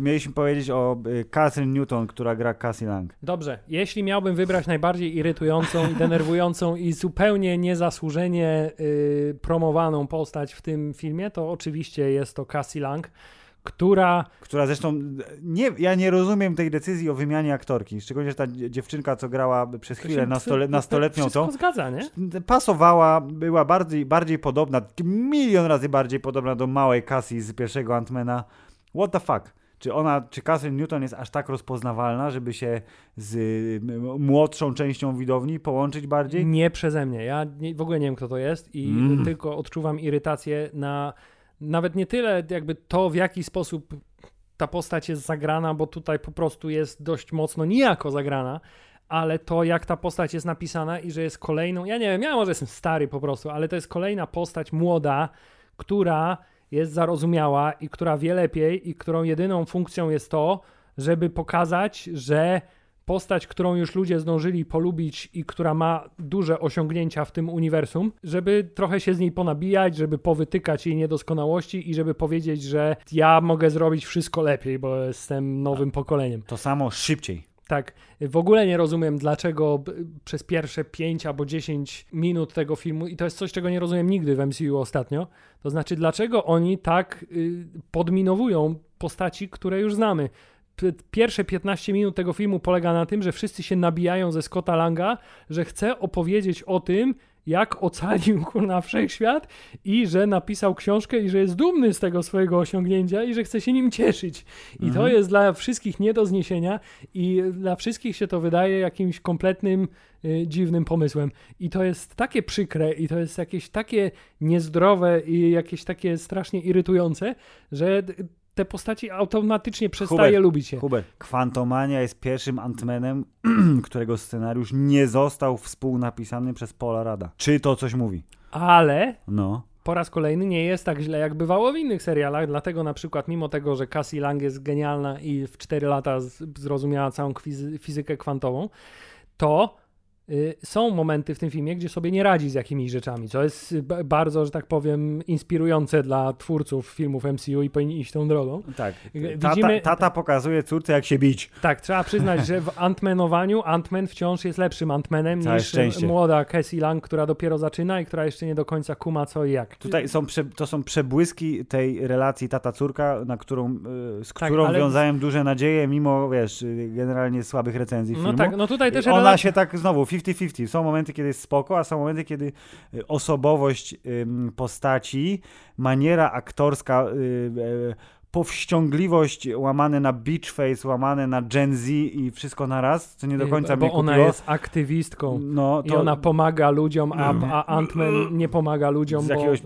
mieliśmy powiedzieć o Catherine Newton, która gra Cassie Lang. Dobrze, jeśli miałbym wybrać najbardziej irytującą i denerwującą i zupełnie niezasłużenie y, promowaną postać w tym filmie, to oczywiście jest to Cassie Lang, która... Która zresztą, nie, ja nie rozumiem tej decyzji o wymianie aktorki, szczególnie, że ta dziewczynka, co grała przez chwilę nastole, nastoletnią to, to zgadza, nie? pasowała, była bardziej, bardziej podobna, milion razy bardziej podobna do małej Cassie z pierwszego Antmana. What the fuck? Czy ona, czy Catherine Newton jest aż tak rozpoznawalna, żeby się z młodszą częścią widowni połączyć bardziej? Nie przeze mnie. Ja nie, w ogóle nie wiem, kto to jest i mm. tylko odczuwam irytację na nawet nie tyle jakby to, w jaki sposób ta postać jest zagrana, bo tutaj po prostu jest dość mocno nijako zagrana, ale to, jak ta postać jest napisana i że jest kolejną, ja nie wiem, ja może jestem stary po prostu, ale to jest kolejna postać młoda, która jest zarozumiała i która wie lepiej i którą jedyną funkcją jest to, żeby pokazać, że postać, którą już ludzie zdążyli polubić i która ma duże osiągnięcia w tym uniwersum, żeby trochę się z niej ponabijać, żeby powytykać jej niedoskonałości i żeby powiedzieć, że ja mogę zrobić wszystko lepiej, bo jestem nowym pokoleniem. To samo szybciej. Tak, w ogóle nie rozumiem, dlaczego przez pierwsze 5 albo 10 minut tego filmu, i to jest coś, czego nie rozumiem nigdy w MCU ostatnio, to znaczy, dlaczego oni tak y, podminowują postaci, które już znamy pierwsze 15 minut tego filmu polega na tym, że wszyscy się nabijają ze Scotta Langa, że chce opowiedzieć o tym, jak ocalił kurna wszechświat i że napisał książkę i że jest dumny z tego swojego osiągnięcia i że chce się nim cieszyć. I mhm. to jest dla wszystkich nie do zniesienia i dla wszystkich się to wydaje jakimś kompletnym y, dziwnym pomysłem. I to jest takie przykre i to jest jakieś takie niezdrowe i jakieś takie strasznie irytujące, że te postaci automatycznie przestaje Hubert, lubić się. Hubert, Kwantomania jest pierwszym Antmenem, którego scenariusz nie został współnapisany przez Paula Rada. Czy to coś mówi? Ale no. po raz kolejny nie jest tak źle, jak bywało w innych serialach, dlatego na przykład mimo tego, że Cassie Lang jest genialna i w 4 lata zrozumiała całą fizykę kwantową, to są momenty w tym filmie, gdzie sobie nie radzi z jakimiś rzeczami, co jest bardzo, że tak powiem, inspirujące dla twórców filmów MCU i powinni iść tą drogą. Tak. Y, widzimy, tata, tata pokazuje córce, jak się bić. Tak, trzeba przyznać, że w Antmanowaniu Antman wciąż jest lepszym Antmanem niż szczęście. młoda Cassie Lang, która dopiero zaczyna i która jeszcze nie do końca kuma co i jak. Tutaj są prze, to są przebłyski tej relacji tata-córka, na którą, y, z tak, którą ale... wiązałem duże nadzieje, mimo, wiesz, generalnie słabych recenzji no filmu. No tak, no tutaj też... Ona się tak znowu 50-50. Są momenty, kiedy jest spoko, a są momenty, kiedy y, osobowość postaci, maniera aktorska, y, y, powściągliwość łamane na beach face, łamane na Gen Z i wszystko naraz, co nie do końca Bo mnie ona kupiło. jest aktywistką no, to... i ona pomaga ludziom, a, a Ant-Man nie pomaga ludziom, Z bo... jakiegoś...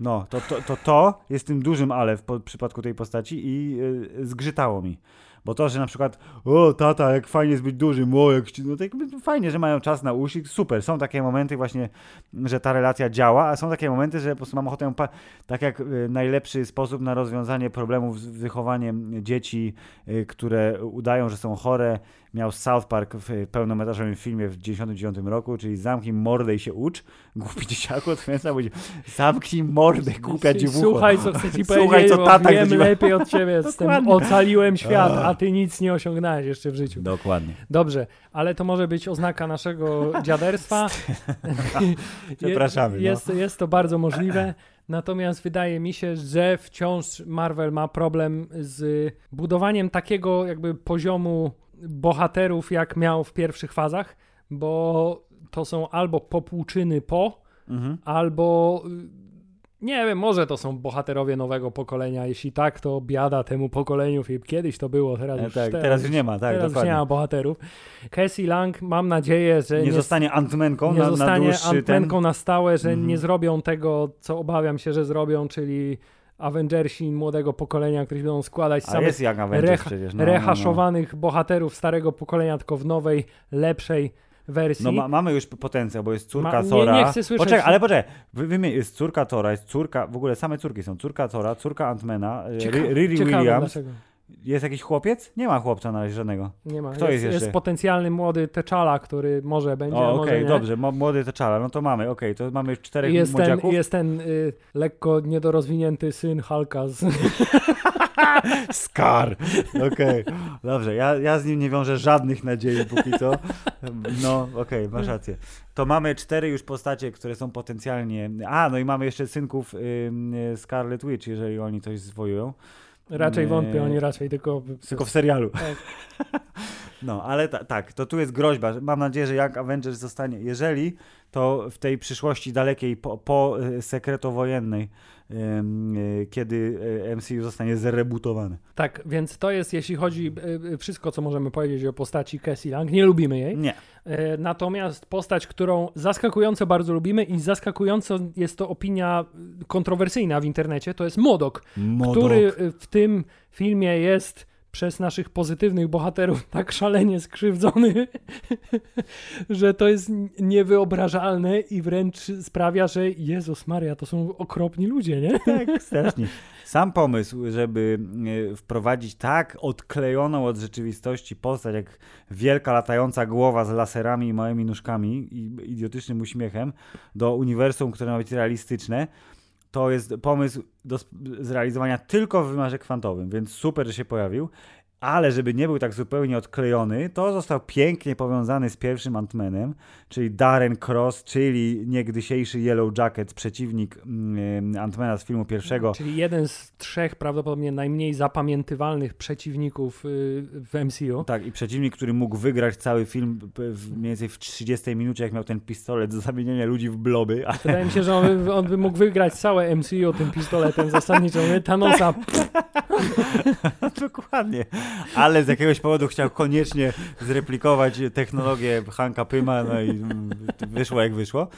No, to, to, to, to jest tym dużym ale w, w przypadku tej postaci i zgrzytało mi. Bo to, że na przykład, o tata, jak fajnie jest być dużym, o jak no jakby fajnie, że mają czas na uszy, super. Są takie momenty właśnie, że ta relacja działa, a są takie momenty, że po prostu mam ochotę, tak jak y, najlepszy sposób na rozwiązanie problemów z wychowaniem dzieci, y, które udają, że są chore, miał South Park w pełnometrażowym filmie w 1999 roku, czyli zamknij mordę i się ucz. Głupi dzieciaku odkręca, mówi zamknij mordę, głupia dziewucho. Słuchaj, co chcę ci Słuchaj, powiedzieć, co tata wiem lepiej od ciebie, jestem, ocaliłem świat, a ty nic nie osiągnąłeś jeszcze w życiu. Dokładnie. Dobrze, ale to może być oznaka naszego dziaderstwa. Przepraszamy. Jest, no. jest to bardzo możliwe. Natomiast wydaje mi się, że wciąż Marvel ma problem z budowaniem takiego jakby poziomu bohaterów, jak miał w pierwszych fazach, bo to są albo popłuczyny po, mhm. albo nie wiem, może to są bohaterowie nowego pokolenia. Jeśli tak, to biada temu pokoleniu. Kiedyś to było, teraz, e, już, tak, teraz, teraz już nie ma. Tak, teraz już nie ma bohaterów. Cassie Lang, mam nadzieję, że nie, nie zostanie Antmenką nie na, zostanie na Antmenką ten... na stałe, że mhm. nie zrobią tego, co obawiam się, że zrobią, czyli Avengersi młodego pokolenia, którzy będą składać A samych rech przecież, no, rehaszowanych no, no. bohaterów starego pokolenia, tylko w nowej, lepszej wersji. No ma, mamy już potencjał, bo jest córka ma, Tora. Nie, nie chcę słyszeć. Poczekaj, ale poczekaj, wy, jest córka Tora, jest córka, w ogóle same córki są, córka Tora, córka Antmana, Riri Williams. Dlaczego? Jest jakiś chłopiec? Nie ma chłopca na razie żadnego. Nie ma. Kto jest, jest, jest potencjalny młody Teczala, który może będzie, o, okej, okay, dobrze, młody Teczala, no to mamy, okej, okay, to mamy czterech jest młodziaków. Ten, jest ten y, lekko niedorozwinięty syn Halka z... Skar! Okej, okay. dobrze, ja, ja z nim nie wiążę żadnych nadziei póki co. No, okej, masz rację. To mamy cztery już postacie, które są potencjalnie... A, no i mamy jeszcze synków y, Scarlet Witch, jeżeli oni coś zwojują. Raczej wątpię, oni raczej tylko... Tylko w serialu. Tak. No, ale ta, tak, to tu jest groźba. Mam nadzieję, że jak Avengers zostanie, jeżeli, to w tej przyszłości dalekiej, po, po e, sekretowojennej, kiedy e, MCU zostanie zrebootowane. Tak, więc to jest, jeśli chodzi y, wszystko, co możemy powiedzieć o postaci Cassie Lang. Nie lubimy jej. Nie. E, Natomiast postać, którą zaskakująco bardzo lubimy i zaskakująco jest to opinia kontrowersyjna w internecie, to jest Modok, który y, w tym filmie jest przez naszych pozytywnych bohaterów tak szalenie skrzywdzony, że to jest niewyobrażalne i wręcz sprawia, że Jezus Maria, to są okropni ludzie, nie? Tak, strasznie. Sam pomysł, żeby e, wprowadzić tak odklejoną od rzeczywistości postać, jak wielka latająca głowa z laserami i małymi nóżkami i idiotycznym uśmiechem do uniwersum, które ma być realistyczne, to jest pomysł do zrealizowania tylko w wymiarze kwantowym, więc super, że się pojawił. Ale żeby nie był tak zupełnie odklejony, to został pięknie powiązany z pierwszym Ant-Manem, czyli Darren Cross, czyli niegdysiejszy Yellow Jacket, przeciwnik mm, Ant-Mana z filmu pierwszego. Czyli jeden z trzech prawdopodobnie najmniej zapamiętywalnych przeciwników y, w MCU. Tak, i przeciwnik, który mógł wygrać cały film w, mniej więcej w 30 minucie, jak miał ten pistolet do zamieniania ludzi w bloby. Wydaje mi się, że on by, on by mógł wygrać całe MCU tym pistoletem zasadniczo. Thanosa. Dokładnie. Ale z jakiegoś powodu chciał koniecznie zreplikować technologię Hanka Pyma, no i mm, wyszło jak wyszło.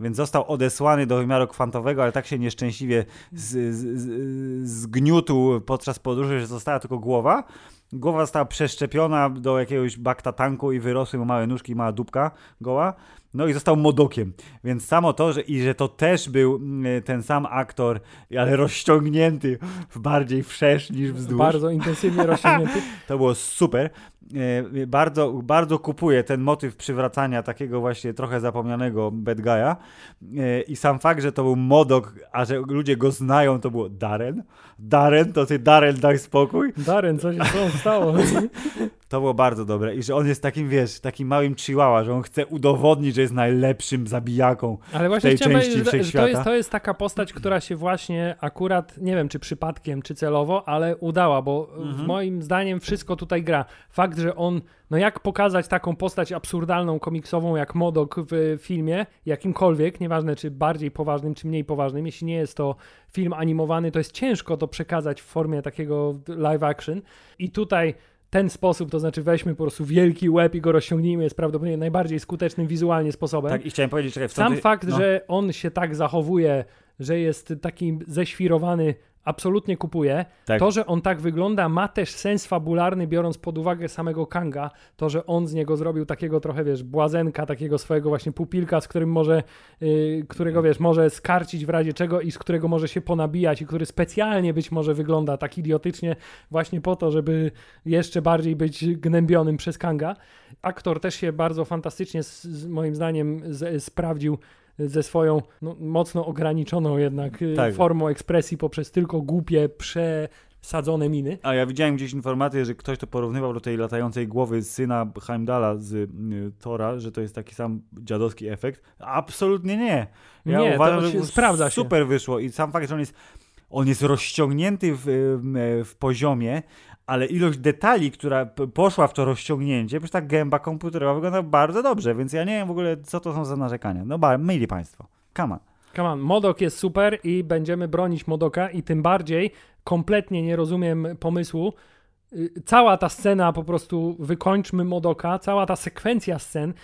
Więc został odesłany do wymiaru kwantowego, ale tak się nieszczęśliwie z, z, z, zgniótł podczas podróży, że została tylko głowa. Głowa została przeszczepiona do jakiegoś bakta tanku i wyrosły mu małe nóżki mała dupka goła. No i został modokiem. Więc samo to, że, i że to też był mm, ten sam aktor, ale rozciągnięty w bardziej wszerz niż wzdłuż. Bardzo intensywnie rozciągnięty. To było super. E, Bardzo, bardzo kupuję ten motyw przywracania takiego właśnie trochę zapomnianego bad guy'a. E, I sam fakt, że to był Modok, a że ludzie go znają, to było Darren. Darren, to ty Darren, daj spokój. Darren, co się z tobą stało? To było bardzo dobre. I że on jest takim, wiesz, takim małym chihuahua, że on chce udowodnić, że jest najlepszym zabijaką. Ale właśnie tej chciałem części powiedzieć, że to jest, to jest taka postać, która się właśnie akurat, nie wiem czy przypadkiem, czy celowo, ale udała, bo Mhm. moim zdaniem wszystko tutaj gra. Fakt, że on, no jak pokazać taką postać absurdalną, komiksową jak Modok w filmie, jakimkolwiek, nieważne czy bardziej poważnym, czy mniej poważnym, jeśli nie jest to film animowany, to jest ciężko to przekazać w formie takiego live action i tutaj ten sposób, to znaczy weźmy po prostu wielki łeb i go rozciągnijmy, jest prawdopodobnie najbardziej skutecznym wizualnie sposobem. Tak, i chciałem powiedzieć, w Sam ty- fakt, no. że on się tak zachowuje, że jest taki ześwirowany, absolutnie kupuję. Tak. To, że on tak wygląda, ma też sens fabularny, biorąc pod uwagę samego Kanga. To, że on z niego zrobił takiego trochę, wiesz, błazenka, takiego swojego właśnie pupilka, z którym może, yy, którego, wiesz, może skarcić w razie czego i z którego może się ponabijać i który specjalnie być może wygląda tak idiotycznie właśnie po to, żeby jeszcze bardziej być gnębionym przez Kanga. Aktor też się bardzo fantastycznie, z, z moim zdaniem, z, sprawdził ze swoją no, mocno ograniczoną jednak y, Tak. formą ekspresji poprzez tylko głupie, przesadzone miny. A ja widziałem gdzieś informację, że ktoś to porównywał do tej latającej głowy syna Heimdala z y, Tora, że to jest taki sam dziadowski efekt. Absolutnie nie. Ja Nie, uważam, się że sprawdza się. super wyszło i sam fakt, że on jest, on jest rozciągnięty w, w, w poziomie, ale ilość detali, która poszła w to rozciągnięcie, przecież ta gęba komputerowa wygląda bardzo dobrze, więc ja nie wiem w ogóle, co to są za narzekania. No ba, państwo. Come on. Come on, Modok jest super i będziemy bronić Modoka i tym bardziej kompletnie nie rozumiem pomysłu. Y, Cała ta scena po prostu wykończmy Modoka, cała ta sekwencja scen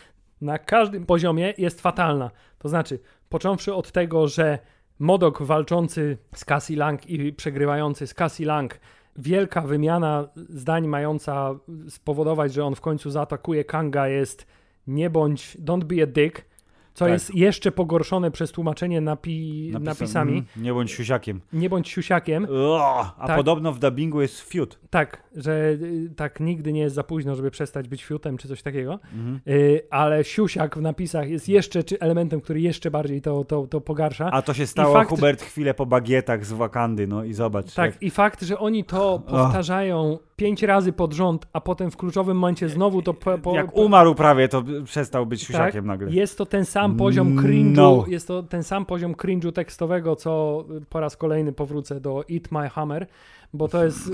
na każdym poziomie jest fatalna. To znaczy, począwszy od tego, że Modok walczący z Cassie Lang i przegrywający z Cassie Lang, wielka wymiana zdań mająca spowodować, że on w końcu zaatakuje Kanga jest nie bądź, don't be a dick, co Tak. jest jeszcze pogorszone przez tłumaczenie napi- Napisem- napisami. mm, Nie bądź siusiakiem. Nie bądź siusiakiem. O, a Tak. podobno w dubbingu jest fiut. Tak, że y, tak nigdy nie jest za późno, żeby przestać być fiutem czy coś takiego. Mhm. Y, ale siusiak w napisach jest jeszcze czy elementem, który jeszcze bardziej to, to, to pogarsza. A to się stało, fakt- Hubert, chwilę po bagietach z Wakandy, no i zobacz. Tak, jak- i fakt, że oni to powtarzają pięć razy pod rząd, a potem w kluczowym momencie znowu to po, po, jak umarł prawie, to przestał być tak, siusiakiem nagle. Jest to ten sam poziom cringe'u, No. jest to ten sam poziom cringe'u tekstowego, co po raz kolejny powrócę do Eat My Hammer. Bo to jest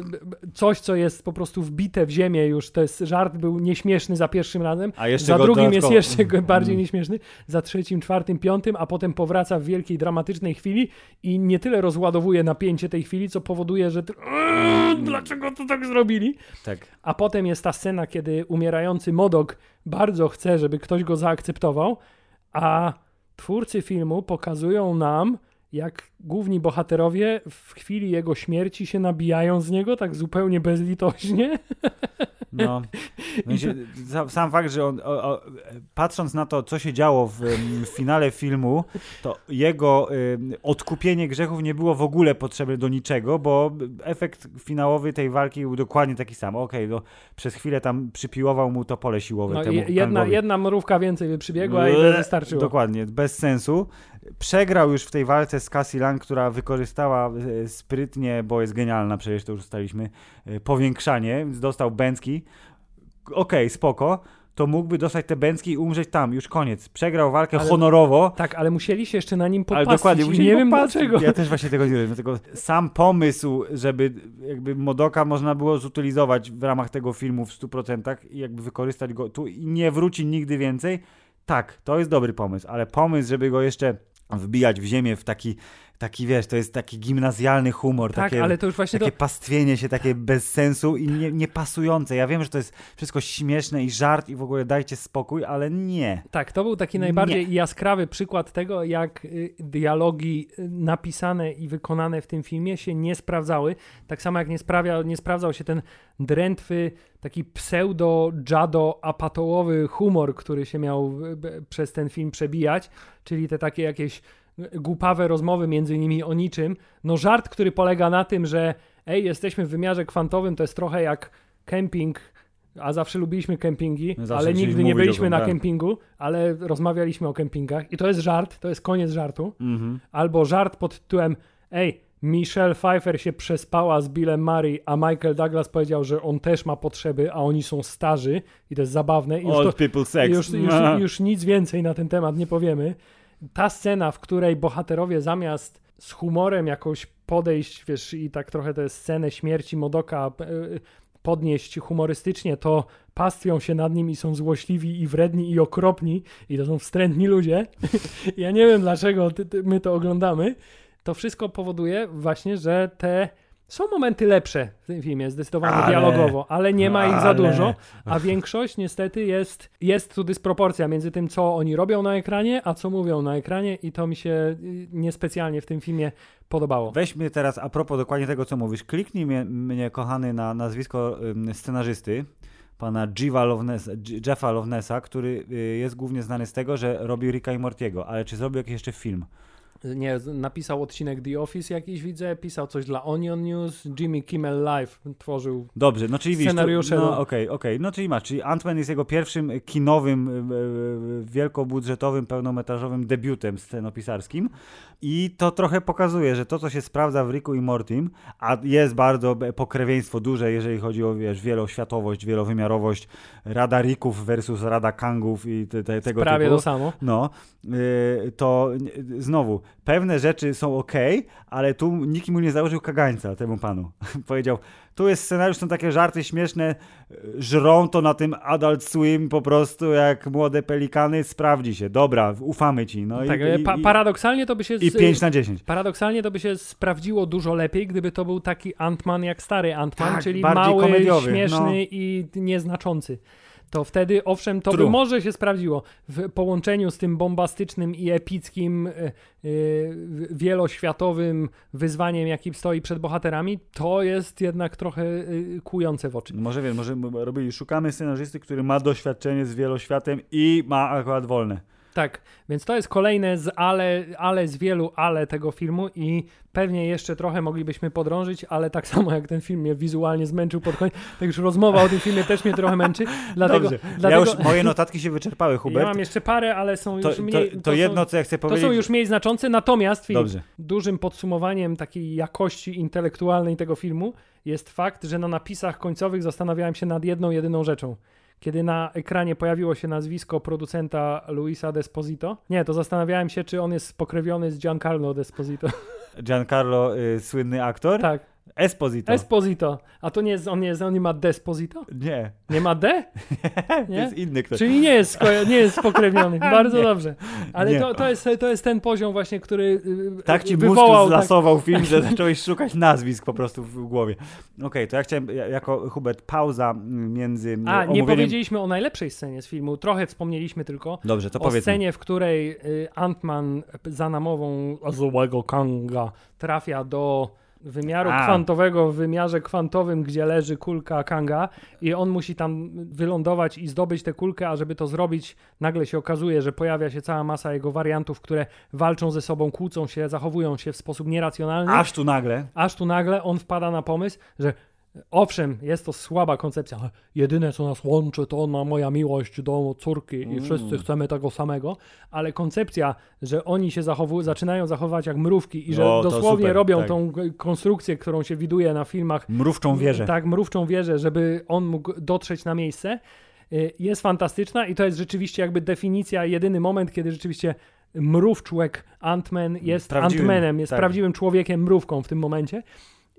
coś, co jest po prostu wbite w ziemię już. To jest żart, był nieśmieszny za pierwszym razem, A jeszcze za drugim dodatkowo- jest jeszcze bardziej Mm. nieśmieszny, za trzecim, czwartym, piątym, a potem powraca w wielkiej, dramatycznej chwili i nie tyle rozładowuje napięcie tej chwili, co powoduje, że ty... Dlaczego to tak zrobili? Tak. A potem jest ta scena, kiedy umierający Modok bardzo chce, żeby ktoś go zaakceptował, a twórcy filmu pokazują nam, jak główni bohaterowie w chwili jego śmierci się nabijają z niego tak zupełnie bezlitośnie. No, sensie, sa- sam fakt, że on, o, o, patrząc na to, co się działo w, w finale filmu, to jego em, odkupienie grzechów nie było w ogóle potrzebne do niczego, bo efekt finałowy tej walki był dokładnie taki sam. Okej, no, przez chwilę tam przypiłował mu to pole siłowe No, temu je- jedna, jedna mrówka więcej by przybiegła i Eee, wystarczyło. Dokładnie, bez sensu. Przegrał już w tej walce z Cassie Lang, która wykorzystała e, sprytnie, bo jest genialna, przecież to już ustaliliśmy, e, powiększanie, więc dostał bęcki. Okej, spoko. To mógłby dostać te bęcki i umrzeć tam, już koniec. Przegrał walkę Ale- honorowo. Tak, ale musieli się jeszcze na nim Ale popatrzeć. dokładnie, i musieli nie wiem dlaczego. Ja też właśnie tego nie wiem. Dlatego sam pomysł, żeby jakby Modoka można było zutylizować w ramach tego filmu w 100% i jakby wykorzystać go tu i nie wróci nigdy więcej, tak, to jest dobry pomysł, ale pomysł, żeby go jeszcze wbijać w ziemię w taki, taki wiesz, to jest taki gimnazjalny humor, Tak, takie, ale to już właśnie takie to, pastwienie się, takie bez sensu i nie, niepasujące. Ja wiem, że to jest wszystko śmieszne i żart i w ogóle dajcie spokój, ale nie. Tak, to był taki najbardziej jaskrawy przykład tego, jak y, dialogi y, napisane i wykonane w tym filmie się nie sprawdzały. Tak samo jak nie, sprawia, nie sprawdzał się ten drętwy, taki pseudo-jado-apatołowy humor, który się miał przez ten film przebijać, czyli te takie jakieś głupawe rozmowy między nimi o niczym. No żart, który polega na tym, że ej, jesteśmy w wymiarze kwantowym, to jest trochę jak kemping, a zawsze lubiliśmy kempingi, zawsze ale nigdy nie byliśmy na tak. kempingu, ale rozmawialiśmy o kempingach i to jest żart, to jest koniec żartu. Mhm. Albo żart pod tytułem ej, Michelle Pfeiffer się przespała z Billem Murray, a Michael Douglas powiedział, że on też ma potrzeby, a oni są starzy i to jest zabawne. I już, to, Old people sex. już, już, już nic więcej na ten temat nie powiemy. Ta scena, w której bohaterowie zamiast z humorem jakoś podejść, wiesz, i tak trochę tę scenę śmierci Modoka e, podnieść humorystycznie, to pastwią się nad nim i są złośliwi i wredni i okropni i to są wstrętni ludzie. ja nie wiem dlaczego my to oglądamy. To wszystko powoduje właśnie, że te są momenty lepsze w tym filmie, zdecydowanie Ale- dialogowo, ale nie ma ich za ale- dużo, a większość niestety jest, jest tu dysproporcja między tym, co oni robią na ekranie, a co mówią na ekranie i to mi się y, niespecjalnie w tym filmie podobało. Weźmy teraz, a propos dokładnie tego, co mówisz, kliknij mnie, mnie kochany, na nazwisko scenarzysty, pana J- Jeffa Lovenessa, który y, jest głównie znany z tego, że robi Ricka i Mortiego, ale czy zrobił jakiś jeszcze film? Nie, napisał odcinek The Office jakiś, widzę, pisał coś dla Onion News, Jimmy Kimmel Live tworzył. Dobrze, no czyli Scenariusze, no no. okej, okej, no czyli masz, czyli Ant-Man jest jego pierwszym kinowym, y, y, wielkobudżetowym, pełnometrażowym debiutem scenopisarskim i to trochę pokazuje, że to, co się sprawdza w Ricku i Mortim, a jest bardzo pokrewieństwo duże, jeżeli chodzi o, wiesz, wieloświatowość, wielowymiarowość, Rada Ricków versus Rada Kangów i te, te, tego Prawie typu. to samo. No, yy, to y, znowu, pewne rzeczy są ok, ale tu nikt mu nie założył kagańca temu panu. Powiedział, tu jest scenariusz, są takie żarty śmieszne, żrą to na tym Adult Swim po prostu jak młode pelikany, sprawdzi się, dobra, ufamy ci. No tak, i, pa- paradoksalnie to by się... i z- 5 na 10. Paradoksalnie to by się sprawdziło dużo lepiej, gdyby to był taki Ant-Man jak stary Ant-Man, Tak, czyli mały, komediowy, śmieszny no. i nieznaczący. To wtedy, owszem, to by True. może się sprawdziło. W połączeniu z tym bombastycznym i epickim, e, wieloświatowym wyzwaniem, jakim stoi przed bohaterami, to jest jednak trochę e, kłujące w oczy. Może wiem, może robili, szukamy scenarzysty, który ma doświadczenie z wieloświatem i ma akurat wolne. Tak, więc to jest kolejne z ale, ale z wielu ale tego filmu i pewnie jeszcze trochę moglibyśmy podrążyć, ale tak samo jak ten film mnie wizualnie zmęczył pod koniec, tak już rozmowa o tym filmie też mnie trochę męczy, dlatego, Dobrze, dlatego ja już, moje notatki się wyczerpały, ja Hubert. mam jeszcze parę, ale są to, już to, mniej, to, jedno, są, co ja chcę to powiedzieć... są już mniej znaczące, natomiast Dobrze. dużym podsumowaniem takiej jakości intelektualnej tego filmu jest fakt, że na napisach końcowych zastanawiałem się nad jedną, jedyną rzeczą. Kiedy na ekranie pojawiło się nazwisko producenta Luisa Desposito, nie, to zastanawiałem się, czy on jest spokrewniony z Giancarlo Desposito. Giancarlo, y, słynny aktor. tak. Esposito. Esposito. A to nie jest, on, nie jest, on nie ma Desposito? nie, Nie ma D? to Nie? jest inny ktoś. Czyli nie jest, nie jest spokrewniony. Bardzo Nie. dobrze. Ale Nie. to, to, jest, to jest ten poziom właśnie, który y, Tak ci mózg wywołał... Tak, zlasował film, że zacząłeś szukać nazwisk po prostu w głowie. Okej, to ja chciałem, ja- jako Hubert, pauza między mm, a, nie omówieniem... powiedzieliśmy o najlepszej scenie z filmu. Trochę wspomnieliśmy tylko Dobrze, to o powiedz mi. scenie, w której y, Ant-Man za namową złego Kanga trafia do wymiaru A. kwantowego w wymiarze kwantowym, gdzie leży kulka Kanga i on musi tam wylądować i zdobyć tę kulkę, a żeby to zrobić, nagle się okazuje, że pojawia się cała masa jego wariantów, które walczą ze sobą, kłócą się, zachowują się w sposób nieracjonalny. Aż tu nagle. Aż tu nagle on wpada na pomysł, że owszem, jest to słaba koncepcja, jedyne co nas łączy to ona moja miłość do córki i Mm. wszyscy chcemy tego samego, ale koncepcja, że oni się zachowują, zaczynają zachować jak mrówki i że O, to dosłownie super, robią tak. tą konstrukcję, którą się widuje na filmach, Mrówczą wieżę. tak, mrówczą wieżę, żeby on mógł dotrzeć na miejsce, y, jest fantastyczna i to jest rzeczywiście jakby definicja, jedyny moment, kiedy rzeczywiście mrówczłek Ant-Man jest Ant-Manem, jest tak. prawdziwym człowiekiem, mrówką w tym momencie.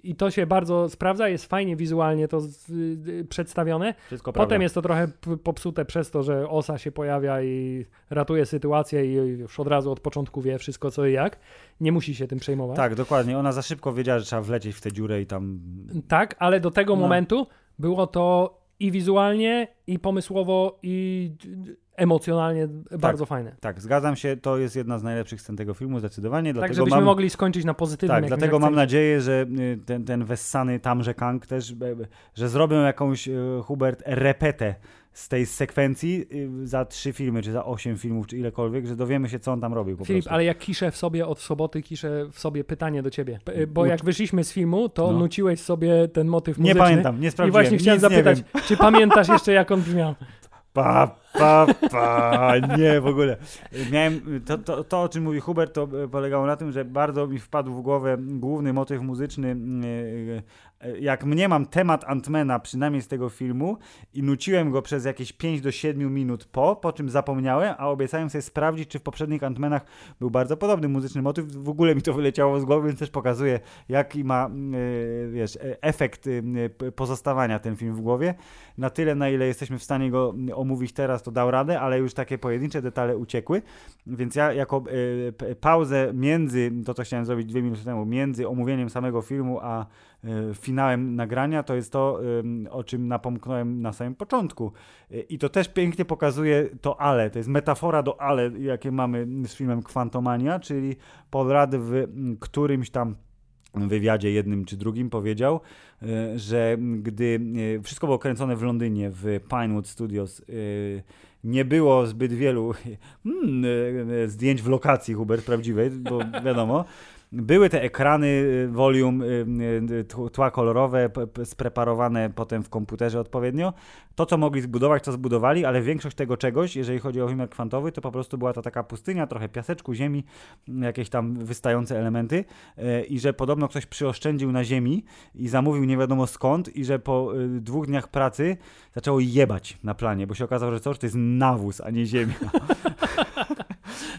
I to się bardzo sprawdza, jest fajnie wizualnie to z, y, przedstawione. Wszystko Potem prawda. jest to trochę popsute przez to, że Osa się pojawia i ratuje sytuację i już od razu od początku wie wszystko co i jak. Nie musi się tym przejmować. Tak, dokładnie. Ona za szybko wiedziała, że trzeba wlecieć w tę dziurę i tam... Tak, ale do tego No. momentu było to i wizualnie, i pomysłowo, i emocjonalnie bardzo fajne. Tak, zgadzam się, to jest jedna z najlepszych scen tego filmu, zdecydowanie. Tak, dlatego żebyśmy mam... mogli skończyć na pozytywnym Tak, dlatego mam nadzieję, że y, ten, ten wessany tamże Kang też, e, że zrobią jakąś y, Hubert repetę z tej sekwencji y, za trzy filmy, czy za osiem filmów, czy ilekolwiek, że dowiemy się, co on tam robił Filip, prostu. ale jak kiszę w sobie od soboty, kiszę w sobie pytanie do ciebie. P- Bo jak wyszliśmy z filmu, to No. nuciłeś sobie ten motyw Nie muzyczny. pamiętam, nie I sprawdziłem, właśnie chciałem nie zapytać, czy pamiętasz jeszcze jak on brzmiał? Pa, pa, pa, nie, w ogóle. Miałem, to, to, to, o czym mówi Hubert, to polegało na tym, że bardzo mi wpadł w głowę główny motyw muzyczny, e, jak mnie mam temat Antmana, przynajmniej z tego filmu, i nuciłem go przez jakieś 5 do 7 minut po, po czym zapomniałem, a obiecałem sobie sprawdzić, czy w poprzednich Antmenach był bardzo podobny muzyczny motyw. W ogóle mi to wyleciało z głowy, więc też pokazuje, jaki ma, e, wiesz, e, efekt e, pozostawania ten film w głowie. Na tyle, na ile jesteśmy w stanie go omówić teraz, to dał radę, ale już takie pojedyncze detale uciekły. Więc ja jako e, pauzę między, to co chciałem zrobić dwie minuty temu, między omówieniem samego filmu, a e, finałem nagrania, to jest to, o czym napomknąłem na samym początku. E, I to też pięknie pokazuje to ale, to jest metafora do ale, jakie mamy z filmem Quantumania, czyli Paul w którymś tam wywiadzie jednym czy drugim powiedział, e, że gdy wszystko było kręcone w Londynie, w Pinewood Studios, nie było zbyt wielu hmm, zdjęć w lokacji Hubert prawdziwej, bo wiadomo, były te ekrany, y, volume, y, y, tł- tła kolorowe, spreparowane potem w komputerze odpowiednio. To, co mogli zbudować, to zbudowali, ale większość tego czegoś, jeżeli chodzi o wymiar kwantowy, to po prostu była to taka pustynia, trochę piaseczku, ziemi, jakieś tam wystające elementy y, i że podobno ktoś przyoszczędził na ziemi i zamówił nie wiadomo skąd i że po y, dwóch dniach pracy zaczęło jebać na planie, bo się okazało, że coś to jest nawóz, a nie ziemia.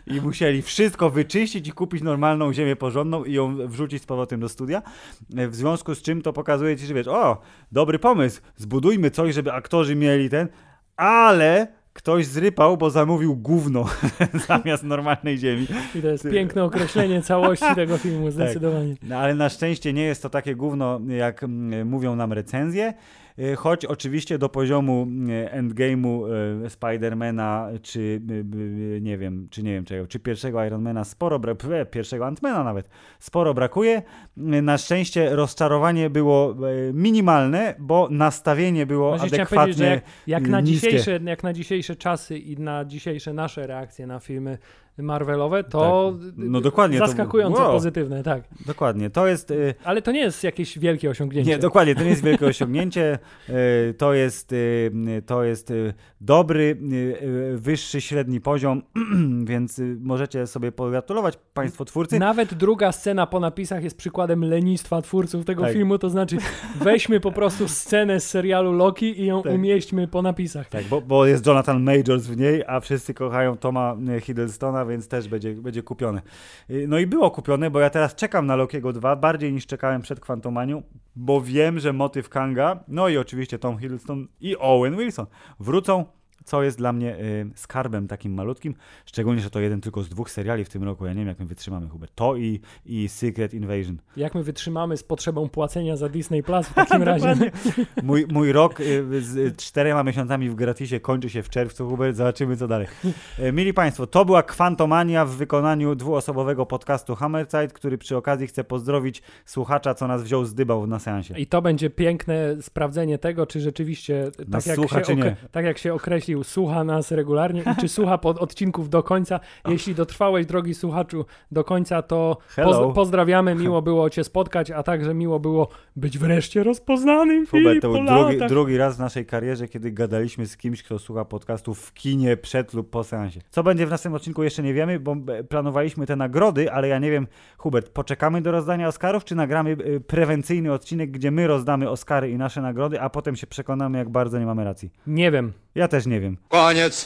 I musieli wszystko wyczyścić i kupić normalną ziemię porządną i ją wrzucić z powrotem do studia. W związku z czym to pokazuje ci, że wiesz, o, dobry pomysł, zbudujmy coś, żeby aktorzy mieli ten, ale ktoś zrypał, bo zamówił gówno zamiast normalnej ziemi. I to jest piękne określenie całości tego filmu, zdecydowanie. No, ale na szczęście nie jest to takie gówno, jak mm, mówią nam recenzje. Y, Choć oczywiście do poziomu y, endgame'u y, Spidermana, czy nie wiem, czy nie wiem czego, czy pierwszego Ironmana sporo brakuje, pierwszego Antmana nawet, sporo brakuje. Na szczęście rozczarowanie było minimalne, bo nastawienie było chciałem powiedzieć, że adekwatnie jak, jak, na niskie. dzisiejsze, jak na dzisiejsze czasy i na dzisiejsze nasze reakcje na filmy Marvelowe, to Tak. No dokładnie, to- zaskakująco wow. pozytywne, tak. Dokładnie, to jest... y, Ale to nie jest jakieś wielkie osiągnięcie. Nie, dokładnie, to nie jest wielkie osiągnięcie. E, To jest, e, to jest e, dobry, e, wyższy, średni poziom, więc możecie sobie pogratulować Państwo twórcy. Nawet druga scena po napisach jest przykładem lenistwa twórców tego Tak. filmu, to znaczy weźmy po prostu scenę z serialu Loki i ją Tak. umieśćmy po napisach. Tak, bo, bo jest Jonathan Majors w niej, a wszyscy kochają Toma Hiddlestona, więc też będzie, będzie kupione. Y, No i było kupione, bo ja teraz czekam na Lokiego 2 bardziej niż czekałem przed Quantumanią, bo wiem, że motyw Kanga, no i oczywiście Tom Hiddleston i Owen Wilson wrócą co jest dla mnie y, skarbem takim malutkim, szczególnie, że to jeden tylko z dwóch seriali w tym roku, ja nie wiem jak my wytrzymamy Hubert, to i, i Secret Invasion. Jak my wytrzymamy z potrzebą płacenia za Disney Plus w takim razie? Mój, mój rok y, z czterema miesiącami w gratisie kończy się w czerwcu, Hubert, zobaczymy co dalej. Y, Mili Państwo, to była Kwantomania w wykonaniu dwuosobowego podcastu Hammerzeit, który przy okazji chce pozdrowić słuchacza, co nas wziął z dybał na seansie. I to będzie piękne sprawdzenie tego, czy rzeczywiście Nas tak jak, słucha, się tak jak się określił, słucha nas regularnie i czy słucha pod odcinków do końca. Jeśli dotrwałeś, drogi słuchaczu, do końca, to poz- pozdrawiamy, miło było Cię spotkać, a także miło było być wreszcie rozpoznanym Hubert, Filip, to był drugi, drugi raz w naszej karierze, kiedy gadaliśmy z kimś, kto słucha podcastów w kinie przed lub po seansie. Co będzie w następnym odcinku jeszcze nie wiemy, bo e, planowaliśmy te nagrody, ale ja nie wiem, Hubert, poczekamy do rozdania Oscarów, czy nagramy e, prewencyjny odcinek, gdzie my rozdamy Oscary i nasze nagrody, a potem się przekonamy, jak bardzo nie mamy racji. Nie wiem. Ja też nie wiem. Koniec.